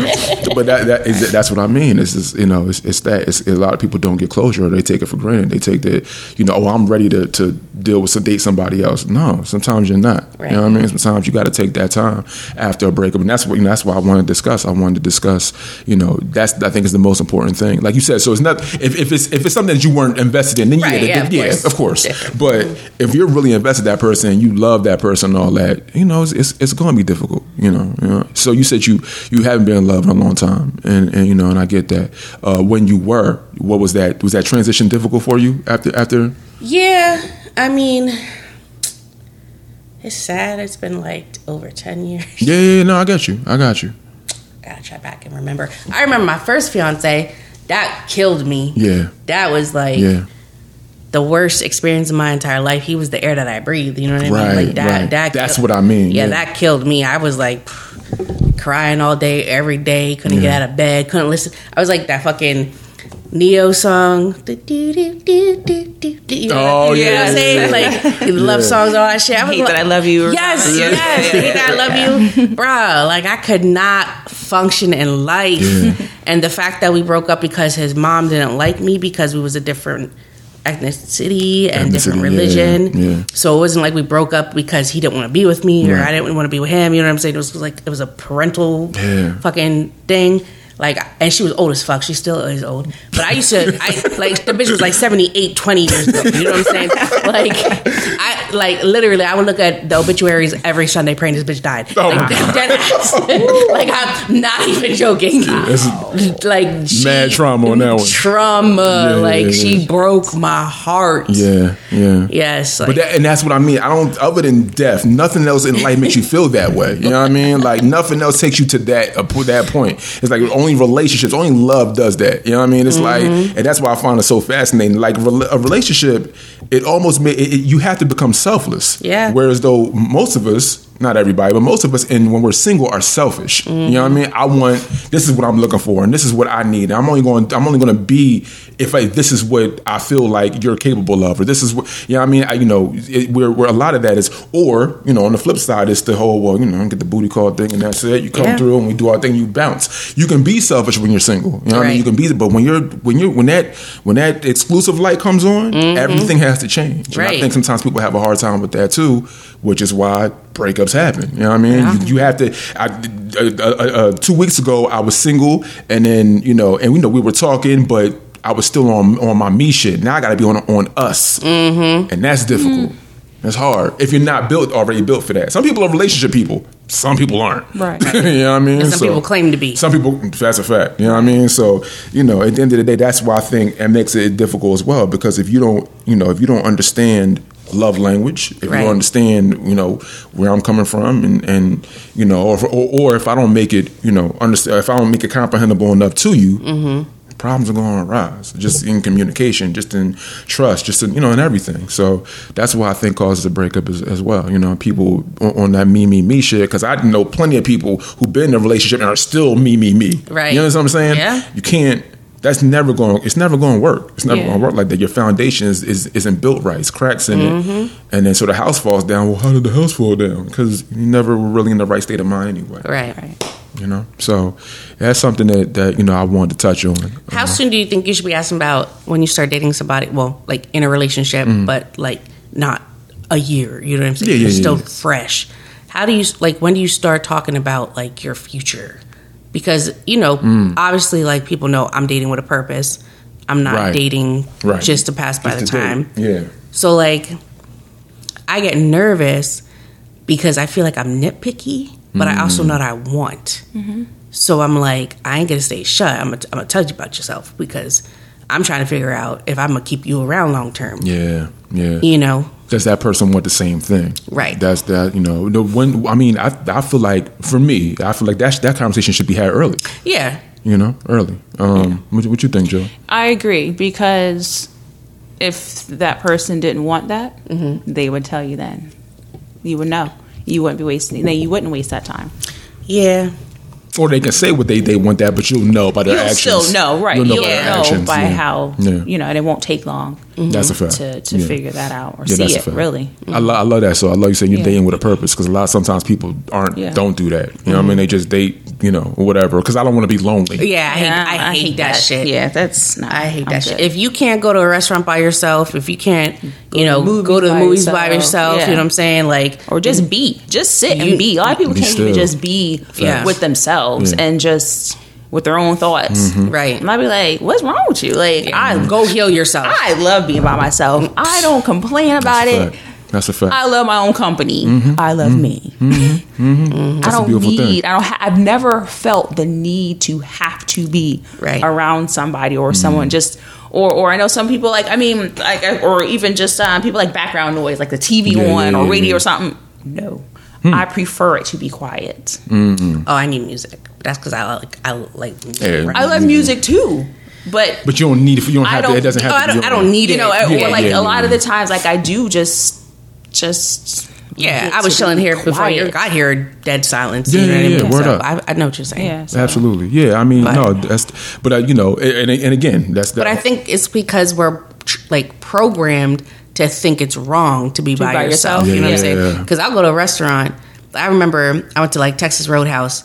But that, that is that's what I mean. It's just, you know, it's, it's that it's, a lot of people don't get closure or they take it for granted. They take that, you know, oh, I'm ready to, to deal with some date somebody else. No, sometimes you're not. Right. You know what I mean? Sometimes you got to take that time after a breakup, and that's what you know, that's why I want to discuss. I wanted to discuss, you know, that's I think is the most important thing. Like you said, so it's not if, if it's if it's something that you weren't invested in, then Right, yeah, yeah, then- of course. of course. Different. But if you're really invested in that person and you love that person and all that, you know, it's it's, it's going to be difficult. You know, you know. So you said you you haven't been in love in a long time, and, and you know, and I get that. Uh, when you were, what was that? Was that transition difficult for you after after? yeah. I mean, it's sad. It's been like over ten years. Yeah, yeah, yeah, no, I got you. I got you. I gotta try back and remember. I remember my first fiance. That killed me. Yeah, That was like yeah, the worst experience of my entire life. He was the air that I breathed. You know what I mean? Right, like that. right. That That's what I mean, Yeah, yeah. that killed me. I was like crying all day, every day. Couldn't get out of bed. Couldn't listen. I was like that fucking Ne-Yo song. Do, do, do, do, do, do, do. You Oh, you know what yeah, I'm saying? Like love Yeah. songs, all that shit. I was Hate like, that I love you. or Yes, something. yes, Yeah, hate that I love you, bruh. Like I could not function in life, Yeah. and the fact that we broke up because his mom didn't like me because we was a different ethnicity and different religion. yeah, yeah. So it wasn't like we broke up because he didn't want to be with me or Right. I didn't want to be with him. You know what I'm saying? It was like it was a parental Yeah. fucking thing. Like, and she was old as fuck. She still is old. But I used to, I like the bitch was like 78, 20 years ago. You know what I'm saying? Like, I like literally, I would look at the obituaries every Sunday praying this bitch died. Oh like, my dead ass. like, I'm not even joking. That's like, she, mad trauma on that one. Trauma. Yeah, like, yeah, she yeah. broke my heart. Yeah, yeah. Yes. Like, But that, and that's what I mean. I don't. Other than death, nothing else in life makes you feel that way. You know what I mean? Like nothing else takes you to that uh, that point. It's like only relationships, only love does that. You know what I mean? It's like, mm-hmm. and that's why I find it so fascinating. Like a relationship, it almost ma- it, it, you have to become selfless. Yeah. Whereas though most of us. Not everybody, but most of us, and when we're single, are selfish. You know what I mm-hmm. mean? I want this is what I'm looking for, and this is what I need. I'm only going. I'm only going to be if I, this is what I feel like you're capable of, or this is what you know. what I mean, I, you know, it, where where a lot of that is, or you know, on the flip side, it's the whole well, you know, get the booty call thing, and that's it. You come Yeah. through, and we do our thing. You bounce. You can be selfish when you're single. You know what I mean? You can be, but when you're when you're when that when that exclusive light comes on, everything has to change. And I Mm-hmm. Think sometimes people have a hard time with that too, which is why breakups happen. You know what I mean? Yeah. You, you have to. I, uh, uh, uh, two weeks ago, I was single, and then you know, and we know we were talking, but I was still on on my me shit. Now I got to be on on us, mm-hmm. and that's difficult. That's hard if you're not built already built for that. Some people are relationship people. Some people aren't. Right. you know what I mean? And some people claim to be. Some people, that's a fact. You know what I mean? So, you know, at the end of the day, that's why I think it makes it difficult as well. Because if you don't, you know, if you don't understand love language, if you don't understand, you know, where I'm coming from, and and you know, or or, or if I don't make it, you know, understand, if I don't make it comprehensible enough to you. Mm-hmm. Problems are going to arise, just in communication, just in trust, just in you know, in everything. So that's why I think causes a breakup as, as well. You know, people on, on that me, me, me shit. Because I know plenty of people who've been in a relationship and are still me, me, me. Right. You know what I'm saying? Yeah. You can't. That's never going. It's never going to work. It's never Yeah. going to work like that. Your foundation is, is isn't built right. It's cracks in it, mm-hmm. and then so the house falls down. Well, how did the house fall down? Because you never were really in the right state of mind anyway. right. Right. You know. So that's something that that you know I wanted to touch on. How uh-huh. soon do you think you should be asking about when you start dating somebody? Well, like in a relationship, mm. but like not a year. You know what I'm saying? Yeah, yeah, You're yeah, still yeah. fresh. How do you like? When do you start talking about like your future? Because you know, obviously, like people know I'm dating with a purpose. I'm not Mm. Right. dating Right. just to pass by Just the to date. time. Yeah. So like, I get nervous because I feel like I'm nitpicky, but I also know what I want. So I'm like, I ain't gonna stay shut. I'm gonna, I'm gonna tell you about yourself because I'm trying to figure out if I'm gonna keep you around long term. Yeah, yeah. You know, Does that person want the same thing? Right. That's that. You know, the when I mean, I I feel like for me, I feel like that that conversation should be had early. yeah, You know, early. Um, what, what you think, Joe? I agree because if that person didn't want that, Mm-hmm. they would tell you then. You would know. You wouldn't be wasting. Then you wouldn't waste that time. yeah. Or they can say what they, they want that, but you'll know by their You'll actions. still know, right? You'll You'll know know, by actions. by yeah. how Yeah. you know, and it won't take long mm-hmm. That's a fact. to to Yeah. figure that out or Yeah, see it. Really, I, lo- I love that. So I love you saying you're dating with a purpose because a lot sometimes people aren't don't do that. You know what I mean? They just date, you know, whatever. Because I don't want to be lonely. Yeah, I hate, I, hate, that, shit. Yeah, that's not. I hate I'm that shit. good. If you can't go to a restaurant by yourself, if you can't, you to know, movies go to the by movies by yourself, yourself, yeah. you know what I'm saying? Like, or just be, just sit You- and be. A lot of people can't even just be Yeah. with themselves Yeah. and just with their own thoughts. Mm-hmm. right. And I'd be like, "What's wrong with you?" Like, I go heal yourself. I love being by myself. I don't complain about That's it. fact. That's a fact. I love my own company. I love me. I That's a don't beautiful thing. need. I don't. Ha- I've never felt the need to have to be Right. around somebody or Mm. someone just. Or, or I know some people like I mean like or even just um, people like background noise like the TV Yeah, on yeah, or yeah, radio yeah. or something. No, Hmm. I prefer it to be quiet. oh, I need music. That's because I like, I like music. Yeah. right? I love music too, but but you don't need it. You don't have to. don't- It doesn't have oh, to. I don't- your I don't own. need you know, it. or like yeah, a lot yeah. of the times, like I do just, just Yeah, I was chilling be here before you got here. Dead silence. Yeah, you know yeah, what I mean? word So up. I, I know what you're saying. Yeah, so- Absolutely. Yeah. I mean, But- no. That's. But uh, you know, and, and again, that's. But I think it's because we're like programmed to think it's wrong to be by, by yourself. yourself. You know what I'm saying? yeah, yeah. Because I'll go to a restaurant. I remember I went to like Texas Roadhouse,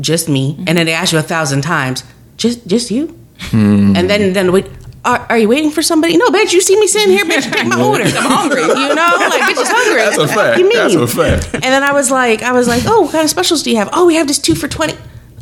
just me, and then they ask you a thousand times, just just you, Hmm. and then then wait. Are, are you waiting for somebody? No, bitch. You see me sitting here, bitch. Take my order. I'm hungry. You know, like bitch is hungry. That's a fact. You mean? That's a fact. And then I was like, I was like, oh, what kind of specials do you have? Oh, we have this two for twenty.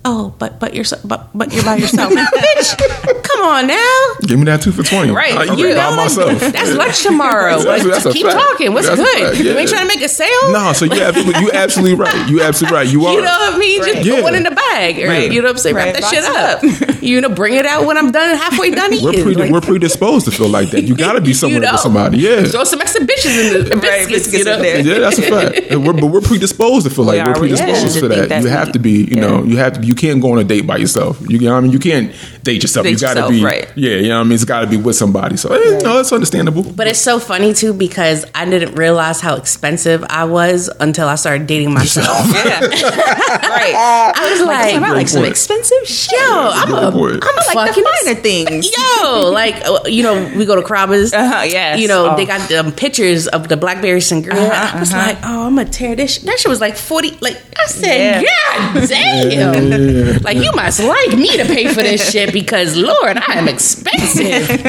Oh, but but you're but but you're by yourself, bitch. Come on now. Give me that two for twenty. Right. I, You you by know, myself. That's lunch tomorrow. That's- Like, that's keep fact. talking. What's That's good? fact, You yeah. ain't trying to make a sale. No, so you absolutely, you absolutely right. You absolutely right. You are. You know what I mean? Just Right. put one in the bag. Or, Right. You know what I'm saying? Wrap that Box shit it up. you know, bring it out when I'm done, halfway done eating. we're, pre- Like, we're predisposed to feel like that. You got to be you somewhere know. with somebody. Yeah. Throw some exhibitions in the and Right, biscuits, biscuits you know? there. Yeah, that's a fact. And we're, but we're predisposed to feel like We we are are. Predisposed yeah. to To that. You have to be, you know, you have to. You can't go on a date by yourself. You, know what I mean? You can't date yourself. Date you got to yourself, be, right. yeah. You know what I mean? It's got to be with somebody. So, eh, no, it's understandable. But it's so funny too because I didn't realize how expensive I was until I started dating myself. Yeah, right. I was like, Damn, I like some expensive shit. yo, I'm a, point. I'm a like fucking the finer things. Yo, like uh, you know, we go to Carrabba's. Uh-huh, yes. You know, Oh. they got um, pictures of the blackberry sangria. Uh-huh, I was uh-huh. like, oh, I'm gonna tear this. Sh-. That shit was like forty. Like I said, Yeah. God damn. Like you must like me to pay for this shit because Lord, I am expensive.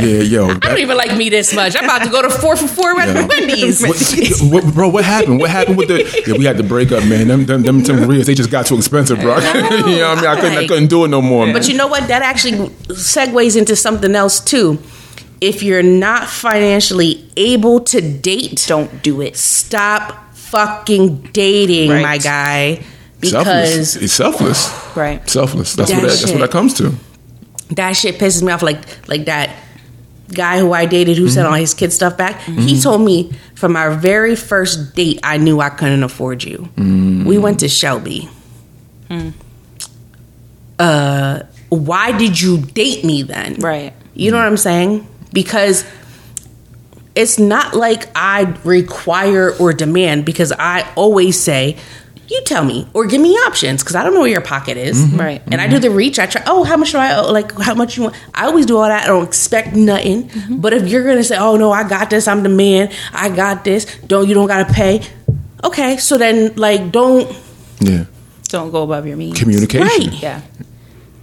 Yeah, yo. I don't even like me this much. I'm about to go to four for four at Yeah. Wendy's. what, what, bro, what happened? What happened with the? Yeah, we had to break up, man. Them, them, them Marias, they just got too expensive, bro. you know what I mean? I couldn't, I couldn't do it no more. man. But you know what? That actually segues into something else too. If you're not financially able to date, Don't do it. stop fucking dating, Right. my guy. selfless. Because It's selfless. Right. Selfless. That's That what that, that's what that comes to. That shit pisses me off. Like like that guy who I dated who Mm-hmm. sent all his kid stuff back. He told me from our very first date, I knew I couldn't afford you. Mm. We went to Shelby. Uh, why did you date me then? Right. You know what I'm saying? Because it's not like I require or demand because I always say, you tell me or give me options because I don't know where your pocket is. Mm-hmm. Right. And I do mm-hmm. the reach. I try, oh, how much do I owe? Like, how much you want? I always do all that. I don't expect nothing. Mm-hmm. But if you're going to say, oh, no, I got this, I'm the man, I got this, don't, you don't got to pay. Okay. So then, like, don't, Yeah. Don't go above your means. Communication. Right. Yeah.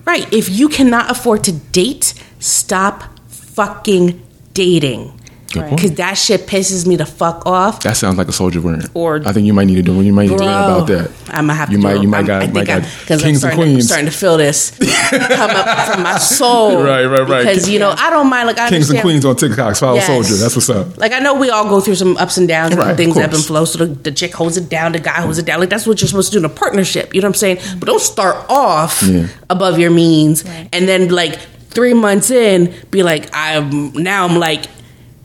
right. If you cannot afford to date, stop fucking dating. Good Right. Because that shit pisses me the fuck off. That sounds like a soldier wearing. Or- I think you might need to do. You might need to learn about that. I'm gonna have You to. might. do- You might I'm- got. I might think got because I'm kings and starting, to, I'm starting to feel this come up from my soul. Right, right, right. Because you know, I don't mind. Like I Kings and queens on TikTok. Follow Yes. soldier. That's what's up. Like I know we all go through some ups and downs Right, and things ebb and flow. So the, the chick holds it down, the guy holds it down. Like that's what you're supposed to do in a partnership. You know what I'm saying? But don't start off Yeah. above your means and then like three months in be like I'm now I'm like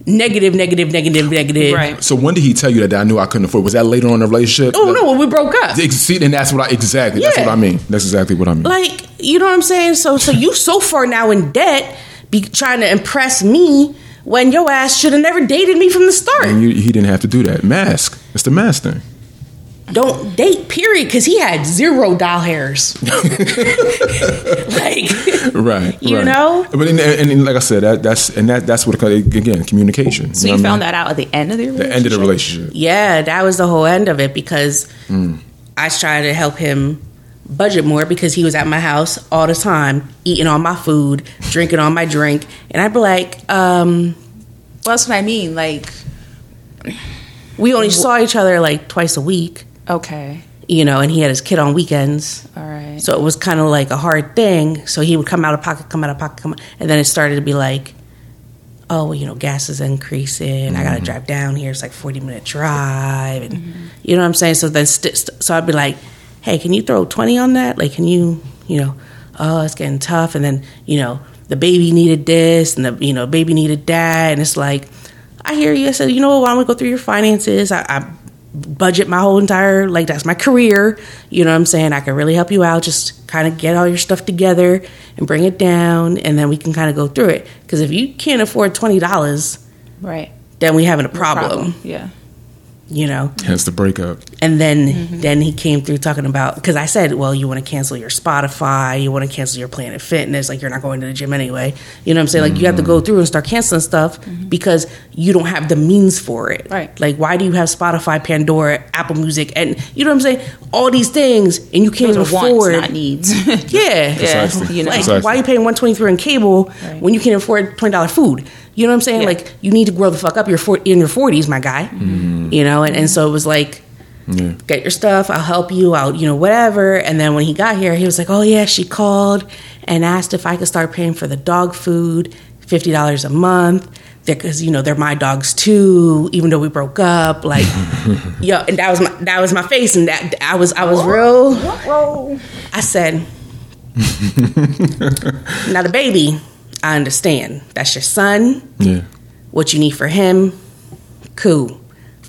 negative, negative, negative, negative. Right. So when did he tell you that I knew I couldn't afford? Was that later on in the relationship? Oh no, when we broke up. See, and that's what I exactly. That's what I mean. That's exactly what I mean. Like, you know what I'm saying? So so you so far now in debt be trying to impress me when your ass should have never dated me from the start. and you, he didn't have to do that. Mask. It's the mask thing. Don't date, period, because he had zero doll hairs. like Right. You right. know? But and, and, and like I said, that, that's and that that's what it, again communication. So you found that out at the end of the relationship. the end of the relationship. Yeah, that was the whole end of it because I tried to help him budget more because he was at my house all the time, eating all my food, drinking all my drink, and I'd be like, um, Well, that's what I mean. Like, we only saw each other like twice a week, okay, you know, and he had his kid on weekends. all right. So it was kind of like a hard thing. So he would come out of pocket, come out of pocket, come, and then it started to be like, oh, well, you know, gas is increasing. I got to mm-hmm. drive down here. It's like forty minute drive, and mm-hmm. you know what I'm saying. So then, st- st- so I'd be like, hey, can you throw twenty on that? Like, can you, you know, oh, it's getting tough. And then you know, the baby needed this, and the you know, baby needed that, and it's like, I hear you. I said, you know what? Why don't we go through your finances? I, I budget my whole entire like that's my career you know what i'm saying i can really help you out just kind of get all your stuff together and bring it down and then we can kind of go through it because if you can't afford $20 right. then we having a problem, Yeah. You know Hence the breakup. and then Mm-hmm. then he came through talking about because I said, well, you want to cancel your Spotify, you want to cancel your Planet Fitness, like you're not going to the gym anyway. You know what I'm saying? Like you have to Mm-hmm. go through and start canceling stuff because you don't have the means for it. Mm-hmm. Right. Like why do you have Spotify, Pandora, Apple Music, and you know what I'm saying? All these things, and you can't Those are afford. wants, not needs. Yeah, Precisely. you know. like Precisely. why are you paying 123 in cable Right. when you can't afford twenty dollar food? You know what I'm saying? Yeah. Like you need to grow the fuck up. You're for, in your 40s, my guy. Mm-hmm. You know, and, and so it was like Yeah. get your stuff i'll help you out you know whatever and then when he got here he was like oh yeah she called and asked if i could start paying for the dog food $50 a month because you know they're my dogs too even though we broke up like yo and that was my that was my face and that i was i was real i said now the baby i understand that's your son Yeah. what you need for him, cool.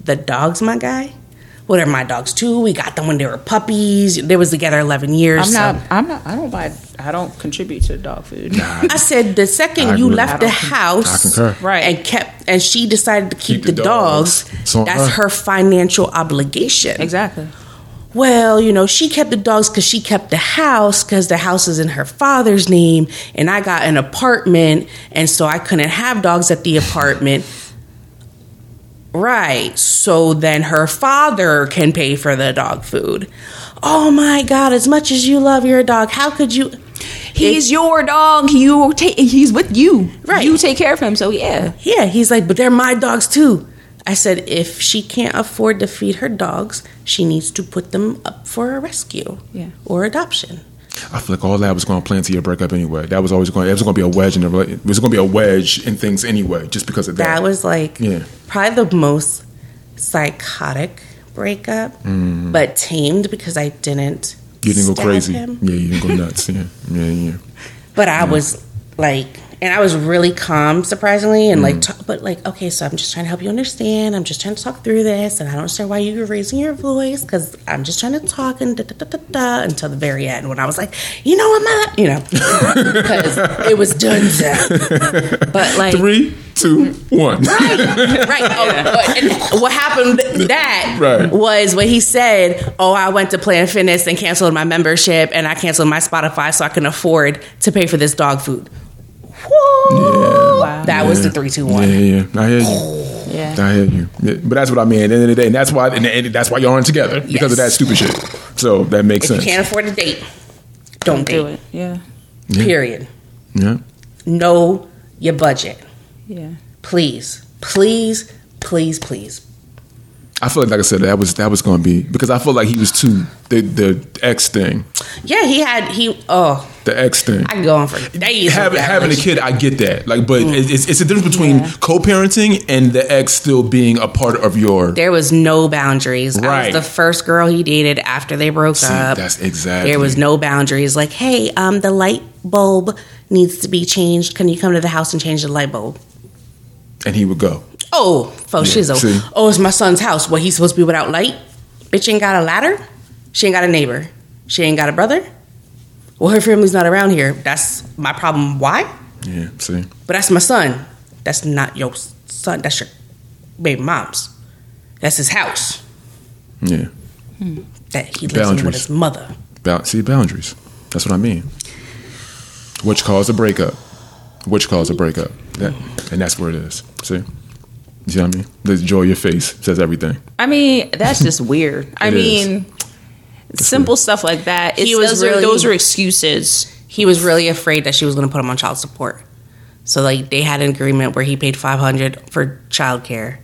The dogs, my guy. What are my dogs too? We got them when they were puppies. They was together eleven years. I'm so- not. I'm not. I don't buy. I don't contribute to the dog food. Nah, I said the second I you agree. left the don't house, Right. and kept, and she decided to keep, Keep the the, dogs. dogs. It's on that's her. her financial obligation. Exactly. Well, you know, she kept the dogs because she kept the house because the house is in her father's name, and I got an apartment, and so I couldn't have dogs at the apartment. Right. So then her father can pay for the dog food. Oh my God, as much as you love your dog, how could you? He's your dog. You take. He's with you. Right. You take care of him. So yeah. Yeah, he's like, but they're my dogs too. I said, if she can't afford to feed her dogs, she needs to put them up for a rescue Yeah. or adoption. I feel like all that was going to play into your breakup anyway. That was always going. It was going to be a wedge in the. rela- It was going to be a wedge in things anyway, just because of that. That was like Yeah. probably the most psychotic breakup, mm-hmm. but tamed because I didn't. you didn't go crazy. him. Yeah, you didn't go nuts. Yeah, yeah, yeah. But I was like, and I was really calm, surprisingly, and like, Mm-hmm. t- but like, okay, so I'm just trying to help you understand. I'm just trying to talk through this, and I don't understand why you're raising your voice because I'm just trying to talk and da da da da da until the very end when I was like, you know, I'm not, you know, because it was done. But like, Three, two, one. right. Right. Oh, but- and what happened that Right. was when he said, "Oh, I went to Planet Fitness and canceled my membership, and I canceled my Spotify so I can afford to pay for this dog food." Whoa. Wow. That was the three, two, Yeah, one. yeah, yeah. I hear you. Yeah. I hear you. Yeah, But that's what I mean. At the end of the day, and that's why, and, and that's why y'all aren't together because of that stupid shit. So that makes sense. If you sense. can't afford a date, don't date. Do it. Yeah. Yeah. Period. Yeah. Know your budget, Yeah. please, please, please, please. I feel like, like I said, that was that was going to be because I feel like he was too the the X thing, Yeah, he had he. Oh, the X thing. I can go on for days. having having a kid, I get that. Like, but Mm. it's it's a difference between Yeah. co-parenting and the ex still being a part of your. There was no boundaries. I Right. was the first girl he dated after they broke See, up. that's exactly. There was no boundaries. Like, hey, um, the light bulb needs to be changed. Can you come to the house and change the light bulb? and he would go. Oh, fo shizzle. see. Oh, it's my son's house. What, he's supposed to be without light? Bitch ain't got a ladder? She ain't got a neighbor. She ain't got a brother? Well, her family's not around here. That's my problem. Why? Yeah, see, But that's my son. That's not your son. That's your baby mom's. That's his house yeah. Hmm. that he lives in with his mother. Ba- see boundaries. That's what I mean. Which caused a breakup. Which caused a breakup. That, and that's where it is. See. You see what I mean? The joy of your face says everything. I mean, that's just weird. I It is. mean, simple stuff like that. It's, He was those, are, those are excuses. He was really afraid that she was going to put him on child support. So like they had an agreement where he paid 500 for childcare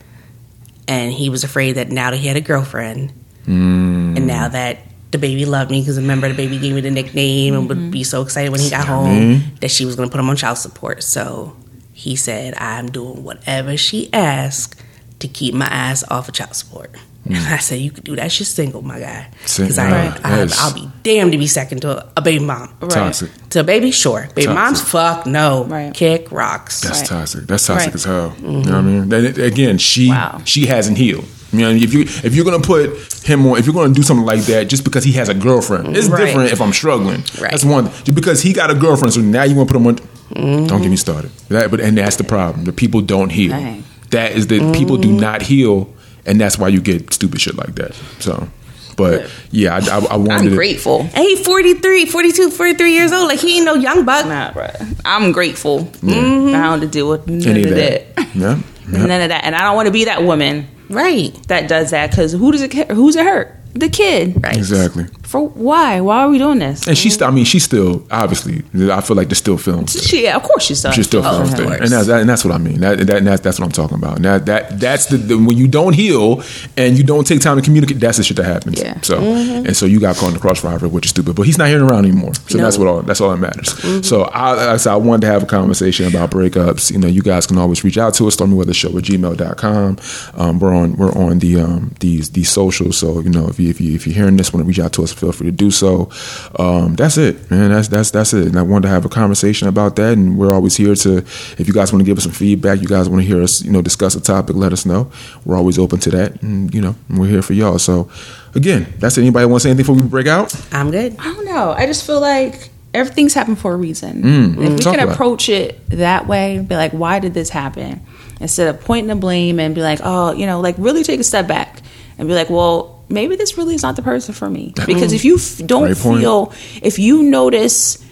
and he was afraid that now that he had a girlfriend hmm. and now that the baby loved me because remember the baby gave me the nickname and would mm-hmm. be so excited when he got home that she was going to put him on child support. So he said, "I'm doing whatever she asks to keep my ass off of child support." Hmm. And I said, "You could do that. She's single, my guy. Because yeah, I, I, yes. I'll be damned to be second to a, a baby mom. Toxic. To a baby, sure. Baby Toxic. moms, fuck no. Right. Kick rocks. That's Right. toxic. That's toxic Right. as hell. You know what I mm-hmm. mean? Then again, she Wow. she hasn't healed. You know, if you if you're gonna put him on, if you're gonna do something like that, just because he has a girlfriend, it's Right. different. If I'm struggling, Right. that's one. Just because he got a girlfriend, so now you want to put him on. Don't get me started. That, but and that's the problem. The people don't heal. Dang. That is the people do not heal, and that's why you get stupid shit like that. So, but yeah, I, I, I wanted. I'm grateful. And he 43, 42, 43 years old. Like he ain't no young buck. Nah, bruh. I'm grateful. Mm-hmm. I don't have to deal with none Any of of that. that. Yeah. None of that. And I don't want to be that woman Right. that does that because who does it? ca- Who's it hurt? The kid. Right. Exactly. For why? Why are we doing this? And she's. I mean, she's still obviously. I feel like there's still films. She, yeah, of course she's still. She's still oh, of thing. course. and that's and that's what I mean. That, that and that's that's what I'm talking about. Now that that's the, the when you don't heal and you don't take time to communicate. That's the shit that happens. Yeah. So and so you got caught in the crossfire, which is stupid. But he's not hearing around anymore. So No. that's what all that's all that matters. So I, said I wanted to have a conversation about breakups. You know, you guys can always reach out to us. Stormyweathershow at gmail.com. Um, we're on we're on the um, these these socials. So you know if you if you if you're hearing this, want to reach out to us, feel free to do so. Um, that's it, man. That's that's that's it. And I wanted to have a conversation about that. And we're always here to, if you guys want to give us some feedback, you guys want to hear us, you know, discuss a topic, let us know. We're always open to that, and you know, we're here for y'all. So, again, that's it. Anybody want to say anything before we break out? I'm good. I don't know. I just feel like everything's happened for a reason. Mm, if we can about it. approach it that way, be like, why did this happen? Instead of pointing the blame and be like, oh, you know, like really take a step back and be like, well, maybe this really is not the person for me. Because if you f- don't feel, if you notice,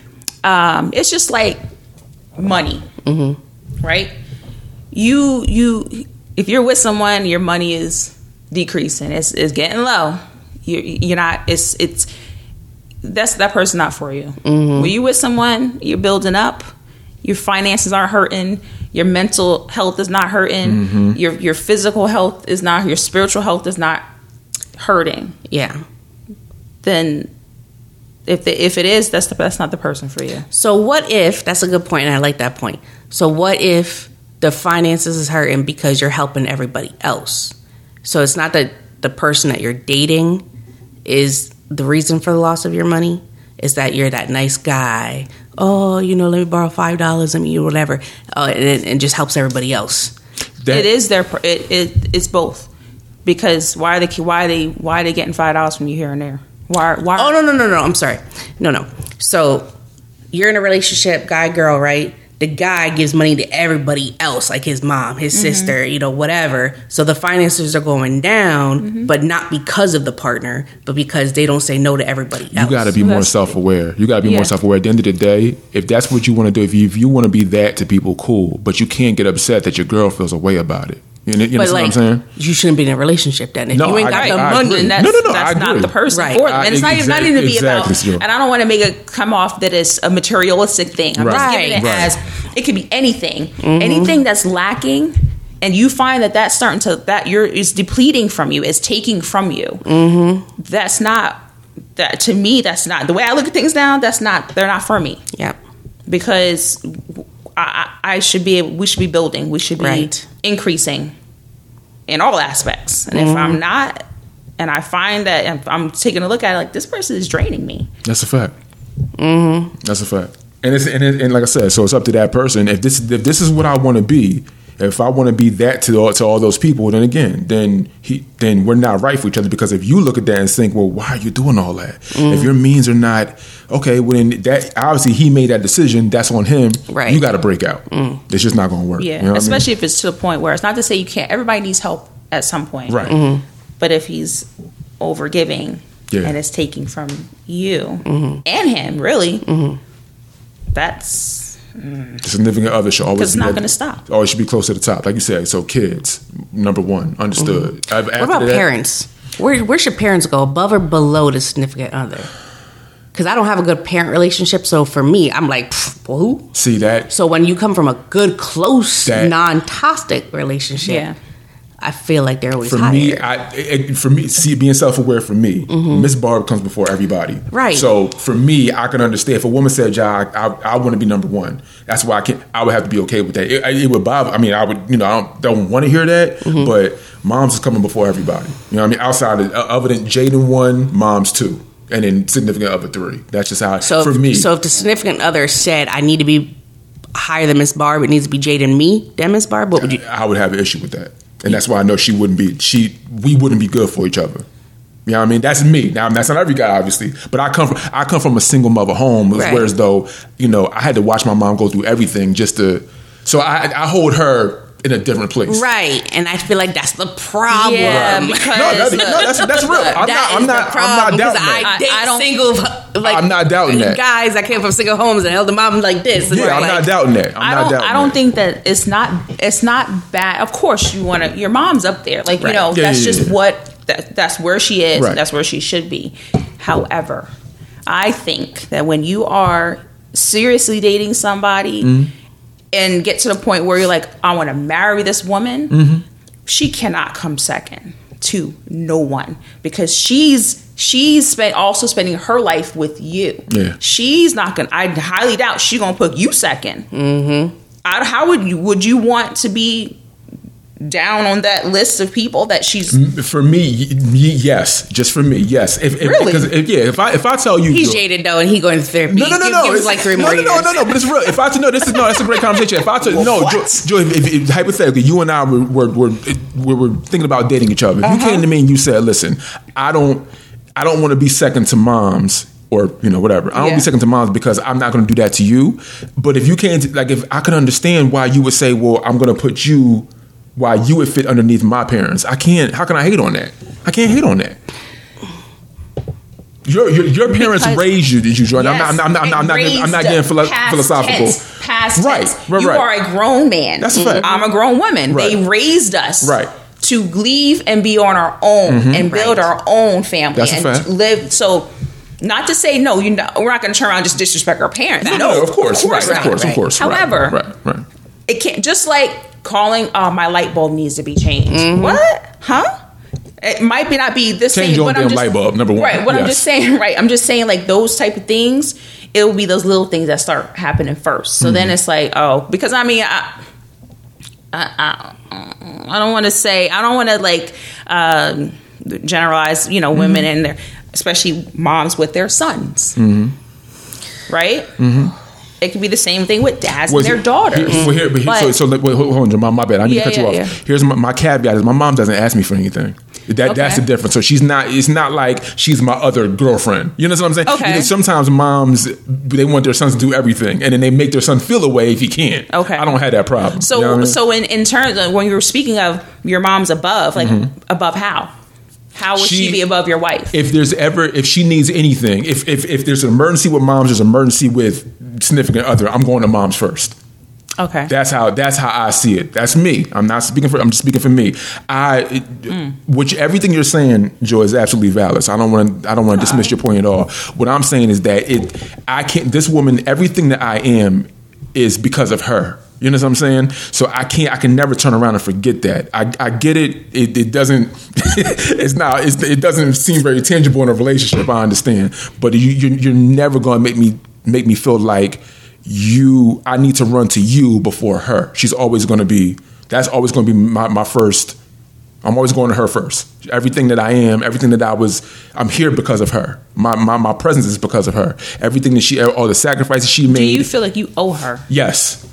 um, it's just like money, right? You you if you're with someone, your money is decreasing. It's it's getting low. You're you're not. It's it's that's that person not for you. When you with someone, you're building up. Your finances aren't hurting. Your mental health is not hurting. Your your physical health is not. Your spiritual health is not hurting. Yeah. Then if the, if it is, that's the that's not the person for you. So what if that's a good point and I like that point. So what if the finances is hurting because you're helping everybody else? So it's not that the person that you're dating is the reason for the loss of your money. Is that you're that nice guy? Oh, you know, let me borrow five dollars. I mean, you whatever, uh, and it and just helps everybody else. That- it is their it, it it's both because why are they why are they why are they getting five dollars from you here and there? Why why? Oh no no no no! I'm sorry. No no. So you're in a relationship, guy girl, right? The guy gives money to everybody else, like his mom, his Mm-hmm. sister, you know, whatever. So the finances are going down, Mm-hmm. but not because of the partner, but because they don't say no to everybody else. You got to be more self aware. You got to be Yeah. more self aware. At the end of the day, if that's what you want to do, if you, if you want to be that to people, cool. But you can't get upset that your girl feels a way about it. You, know, you But like, what I'm saying? you shouldn't be in a relationship then. If No, you ain't got I- the I money, agree. that's, No, no, no, that's not the person Right. for them. And it's not even, not even to be exactly, about. And I don't want to make it come off that it's a materialistic thing. I'm just Right. giving it Right. as it could be anything. Mm-hmm. Anything that's lacking, and you find that that's starting to that you're is depleting from you, is taking from you. Mm-hmm. That's not that to me. That's not the way I look at things now. That's not they're not for me yeah because I, I I should be we should be building we should be Right. increasing in all aspects and if Mm-hmm. I'm not and I find that if I'm taking a look at it like this person is draining me That's a fact. Mm-hmm. That's a fact. And it's and, it, and like I said, so it's up to that person. If this if this is what I want to be, if I want to be that to all, to all those people, then again, then he then we're not right for each other. Because if you look at that and think, well, why are you doing all that? If mm. your means are not okay, well then that obviously he made that decision. That's on him. Right. You got to break out. Mm. It's just not going to work. yeah You know what I mean? especially if it's to the point where it's not to say you can't everybody needs help at some point right. Mm-hmm. but if he's over giving Yeah. and it's taking from you mm-hmm. and him really mm-hmm. that's The significant other should always 'Cause it's be not gonna stop. Oh, always should be close to the top, like you said. So kids, number one, understood. Mm-hmm. Af- What about that- parents? Where where should parents go? Above or below the significant other? Because I don't have a good parent relationship, so for me, I'm like, well, who? See that? So when you come from a good, close, non-toxic relationship, Yeah. I feel like they're always For higher. me, I for me, see being self aware for me, mm-hmm. Miss Barb comes before everybody. Right. So for me, I can understand if a woman said, "Ja, I, I, I want to be number one." That's why I can. I would have to be okay with that. It, it would bother. I mean, I would. You know, I don't, don't want to hear that, mm-hmm. but moms is coming before everybody. You know, what I mean, outside of uh, other than Jaden one, moms two, and then significant other three. That's just how. so for if, me, so if the significant other said, "I need to be higher than Miss Barb," it needs to be Jade and me than Miss Barb. What would you? I would have an issue with that, and that's why I know she wouldn't be. She we wouldn't be good for each other. You know what I mean? That's me. Now that's not every guy, obviously, but I come from I come from a single mother home, Right. whereas though you know I had to watch my mom go through everything just to. So I I hold her in a different place. Right, and I feel like that's the problem. Yeah, No, because that, no, that's that's real. I'm That not. I'm not. the I'm problem, doubting I, that. I- I don't- single. Like, I'm not doubting that. Guys, I came from single homes and held the mom like this. Yeah, I'm like, not doubting that. I'm I don't. doubting I don't that. think that it's not. It's not bad. Of course, you want to. Your mom's up there. Like Right. you know, Yeah, that's yeah, just yeah. what. That, that's where she is. Right. That's where she should be. However, I think that when you are seriously dating somebody Mm-hmm. And get to the point where you're like, I want to marry this woman, Mm-hmm. she cannot come second to no one because she's she's spent also spending her life with you. Yeah. She's not gonna. I highly doubt she's gonna put you 2nd Mm-hmm. I, how would you would you want to be down on that list of people that she's For me, y- y- yes. Just for me, yes. If, if, Really? because if, yeah. If I if I tell you He's Joe- jaded though, and he going to therapy. No, no, no, give, no. Give It's- like three no, more no, years. no, no, no. But it's real. If I to know this is no, that's a great conversation. If I to no, Joe, Joe if, if, if, hypothetically, you and I were were, were were were thinking about dating each other. If you uh-huh. came to me and you said, "Listen, I don't, I don't want to be second to moms." Or you know whatever. I don't Yeah. be second to moms because I'm not going to do that to you. But if you can't, like, if I can understand why you would say, "Well, I'm going to put you," why you would fit underneath my parents. I can't. How can I hate on that? I can't hate on that. Your your, your parents Because- raised you, did you, Jordan? Yes, I'm not. I'm not. I'm not. I'm not, getting- I'm not getting philo- past philosophical. tense, past Right, tense. right, you are a grown man. That's a fact. I'm a grown woman. They raised us Right. to leave and be on our own mm-hmm. and build Right. our own family That's a and fact. live. So, not to say no, you know, we're not going to turn around and just disrespect our parents. No, No, of course, right, of not. course, of course. right, However, right, right. it can't just like calling oh my light bulb needs to be changed. What? Huh? It might be not be this Change thing your but damn I'm just, light bulb, number one. right what i'm just saying right i'm just saying like those type of things it will be those little things that start happening first. So Mm-hmm. then it's like oh because i mean i i, I, I don't want to say i don't want to like um, generalize you know Mm-hmm. women and their especially moms with their sons. Right it could be the same thing with dads Mm-hmm. Was and their daughters Here, well, here, but here, so, But- so let- wait, hold on, my, my bad. I need Yeah, to cut you off. yeah. Here's my, my caveat: is my mom doesn't ask me for anything. That that's the difference. So she's not. It's not like she's my other girlfriend. You know what I'm saying? Okay. You know, sometimes moms they want their sons to do everything, and then they make their son feel away if he can't. Okay. I don't have that problem. So, You know I mean? so in, in terms of when you were speaking of your mom's above, like above how? How would she. She- be above your wife? if there's ever if she needs anything, if if if there's an emergency with moms, there's an emergency with significant other. I'm going to moms first. okay. That's how that's how I see it. That's me. I'm not speaking for. I'm just speaking for me. I, it, mm. which everything you're saying, Joy, is absolutely valid. So I don't want to. I don't want to dismiss your point at all. What I'm saying is that it. I can't. This woman, everything that I am, is because of her. You know what I'm saying? So I can't. I can never turn around and forget that. I, I get it. It, it doesn't. it's not. It's, it doesn't seem very tangible in a relationship. I understand, but you, you're, you're never going to make me make me feel like you. I need to run to you before her. She's always going to be. That's always going to be my, my first. I'm always going to her first. Everything that I am, everything that I was, I'm here because of her. My my, my presence is because of her. Everything that she, all the sacrifices she made. Do you feel like you owe her? Yes,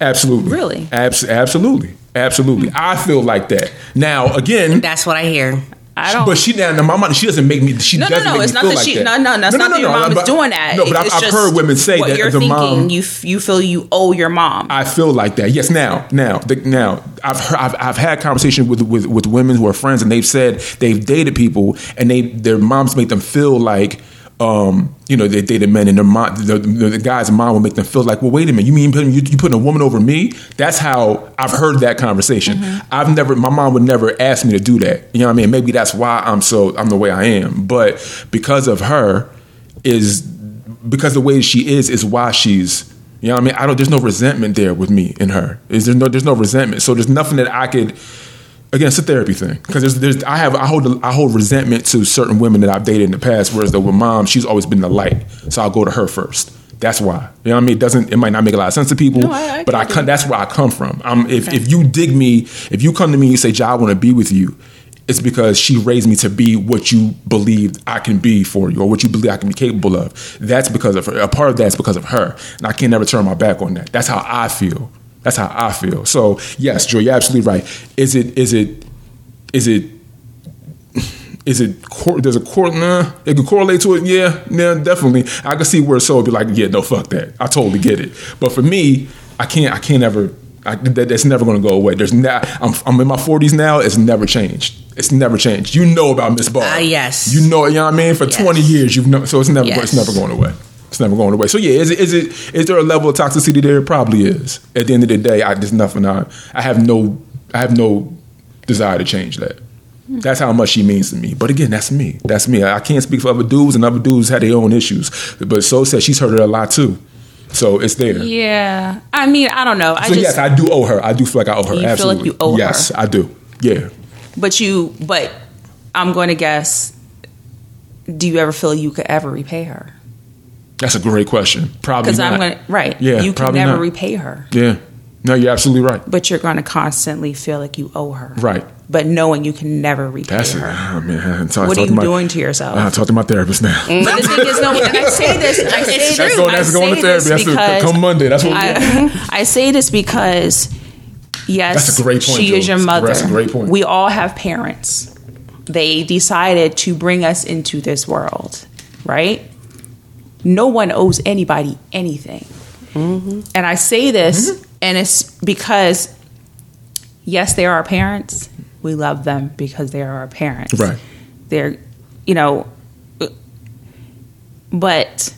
absolutely. Really? Abs- absolutely, absolutely. I feel like that. Now, again, That's what I hear. I don't. but she now my mom she doesn't make me. She no, no, doesn't no. make It's me not that like she. that. No, no, that's not that your mom is doing that. No, but I've, It's I've just heard women say that you're the thinking. mom. You you feel you owe your mom. I feel like that. Yes, now, now, the, now, I've, heard, I've I've had conversations with, with with women who are friends, and they've said they've dated people, and they their moms make them feel like. Um, you know, they dated men, and their mom, the, the, the guy's mom will make them feel like, well, wait a minute, you mean putting, you, you putting a woman over me? That's how I've heard that conversation. Mm-hmm. I've never, my mom would never ask me to do that. You know what I mean? Maybe that's why I'm so, I'm the way I am. But because of her, is because the way she is is why she's you know what I mean I don't there's no resentment there with me and her is there no there's no resentment so there's nothing that I could again it's a therapy thing because there's, there's I have I hold I hold resentment to certain women that I've dated in the past whereas the with mom she's always been the light so I'll go to her first that's why you know what I mean it doesn't it might not make a lot of sense to people No, I- I but I come, that's where I come from um if if you dig me if you come to me and say "Ja, I want to be with you it's because she raised me to be what you believed I can be for you, or what you believe I can be capable of. That's because of her. A part of that's because of her, and I can never turn my back on that. That's how I feel. That's how I feel. So yes, Joe, you're absolutely right. Is it? Is it? Is it? Is it? cor- There's a court. Nah, it could correlate to it. Yeah, yeah, definitely. I can see where so would be like, yeah, no, fuck that. I totally get it. But for me, I can't. I can't ever. I, that, that's never going to go away. There's not. I'm, I'm in my 40s now. It's never changed. It's never changed. You know about Miss Ball. Ah, yes. You know. You know what I mean. For Yes. 20 years, you've known. So it's never. Yes. It's never going away. It's never going away. So yeah, is it, is it is there a level of toxicity there? It probably is. At the end of the day, I there's nothing. I I have no I have no desire to change that. That's how much she means to me. But again, that's me. That's me. I can't speak for other dudes, and other dudes had their own issues. But so said she's heard it a lot too. So it's there. yeah. I mean, I don't know. I So just. yes, I do owe her. I do feel like I owe her. You feel like Absolutely. you owe yes, her. I do. Yeah. but you. But I'm going to guess. Do you ever feel you could ever repay her? That's a great question. Probably Because. I'm going to. Right. Yeah, You can never not. repay her. Yeah. No, you're absolutely right. But you're going to constantly feel like you owe her. Right. But knowing you can never repay That's it. her. Oh, man. Talk, What talk are to you my- doing to yourself? Uh, talk to my therapist now. But the thing is, no, and I say this, I say It's this, true. I going to say therapy. this That's the, come Monday. That's what I, I say this because yes, That's a great point, she is your mother. That's a great point. We all have parents. They decided to bring us into this world, right? No one owes anybody anything. Mm-hmm. And I say this, and it's because, yes, they are our parents. We love them because they are our parents. Right. They're, you know, but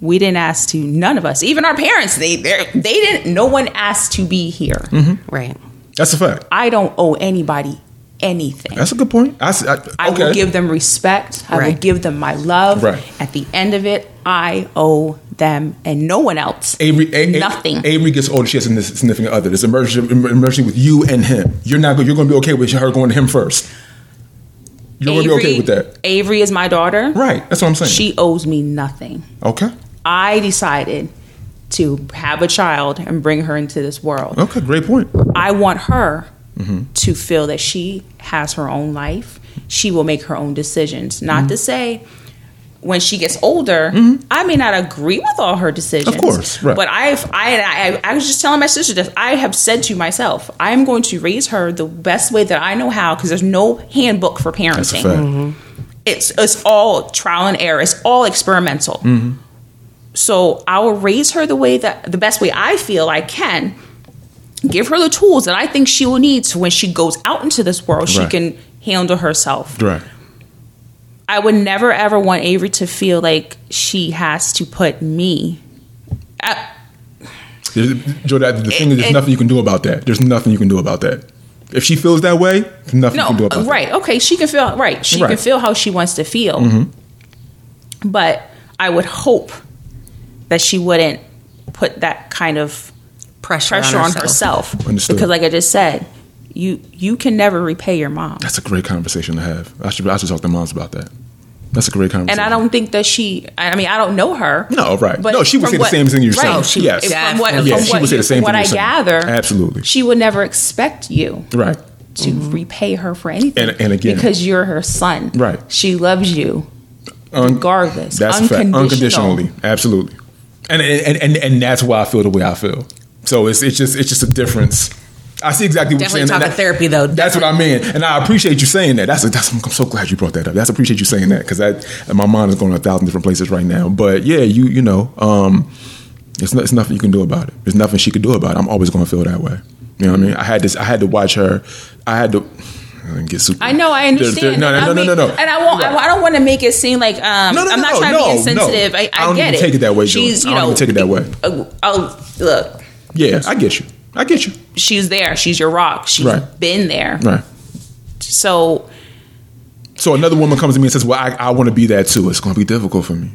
we didn't ask to. None of us, even our parents, they they they didn't. No one asked to be here. Mm-hmm. Right. That's a fact. I don't owe anybody anything. That's a good point. I okay. I will give them respect. I will give them my love. Right. At the end of it, I owe them and no one else. Avery, A- A- Nothing. Avery gets older. She has a significant other. There's emerging, emerging with you and him. You're not. You're going to be okay with her going to him first. You're going to be okay with that, Avery is my daughter. right? That's what I'm saying. She owes me nothing. okay. I decided to have a child and bring her into this world. Okay. Great point. I want her Mm-hmm. to feel that she has her own life. She will make her own decisions. Not Mm-hmm. to say when she gets older, I may not agree with all her decisions. Of course, right. But I've I, I I was just telling my sister this. I have said to myself, I am going to raise her the best way that I know how because there's no handbook for parenting fact. it's it's all trial and error. It's all experimental. Mm-hmm. So I will raise her the way that the best way I feel I can. Give her the tools that I think she will need so when she goes out into this world, she can handle herself. Right. I would never ever want Avery to feel like she has to put me. I, There's- Joe, that, the thing is, there's and- nothing you can do about that. There's nothing you can do about that. If she feels that way, there's nothing you no, can do about that. right? Okay, she can feel right. She Right. can feel how she wants to feel. Mm-hmm. But I would hope that she wouldn't put that kind of pressure, pressure on on herself. herself. Because, like I just said, you you can never repay your mom. That's a great conversation to have. I should I should talk to moms about that. That's a great conversation. And I don't think that she. I mean, I don't know her. No, right. But No, she would say the same thing you're right. saying. Oh, she- yes. From what. Yeah, from she what, would say the same from what thing I gather, Absolutely. she would never expect you Right. to mm-hmm. repay her for anything. And- and again- because you're her son, Right. She loves you Un- regardless. That's fact. unconditional. Unconditionally, absolutely. And, and and and that's why I feel the way I feel. So it's it's just it's just a difference. I see exactly what Definitely you're saying. talking That- therapy, though. That's what I mean, and I appreciate you saying that. That's, that's I'm so glad you brought that up. That's appreciate you saying that because that my mind is going a thousand different places right now. But yeah, you you know, um, it's, it's nothing you can do about it. There's nothing she could do about it. I'm always going to feel that way. You know what I mean? I had this. I had to watch her. I had to. I didn't get super. I know, I understand. no, no, no, no, no. And I won't. I, I don't want to make it seem like um, No, no, I'm not no, trying to be insensitive. I, I, get it. take it that way. She's, I you don't know, take it that way. uh, Oh, look, Yeah, I get you. I get you. She's there. She's your rock. She's Right. been there. Right. So So another woman comes to me and says, "Well, I, I want to be that too. It's going to be difficult for me.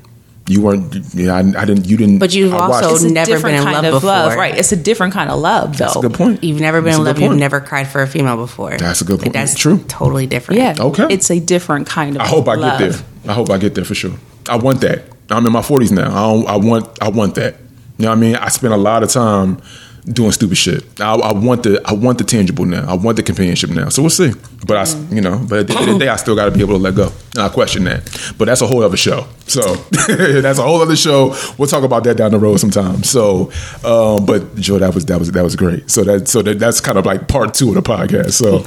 You weren't. Yeah, I, I didn't. You didn't. But you've I watched also a never been in kind love of love, before. right? It's a different kind of love, though. That's a good point. You've never been That's in love. good You've never cried for a female before. That's a good Like, point. that's True. Totally different. Yeah. Okay. It's a different kind of. I hope I love. get there. I hope I get there for sure. I want that. I'm in my 40s now. I, don't, I want. I want that. You know what I mean? I spent a lot of time doing stupid shit. I, I want the. I want the tangible now. I want the companionship now. So we'll see. But I, Mm. you know, but at the end of the day, I still got to be able to let go. And I question that. But that's a whole other show. So that's a whole other show. We'll talk about that down the road sometime. So, um, but Joe, that was that was that was great. So that so that, that's kind of like part two of the podcast. So,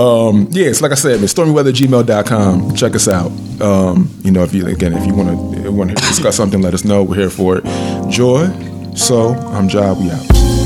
um, yeah, it's like I said, stormyweathergmail.com. Check us out. Um, you know, if you again, if you want to want to discuss something, let us know. We're here for it. Joy. So I'm Job. We out.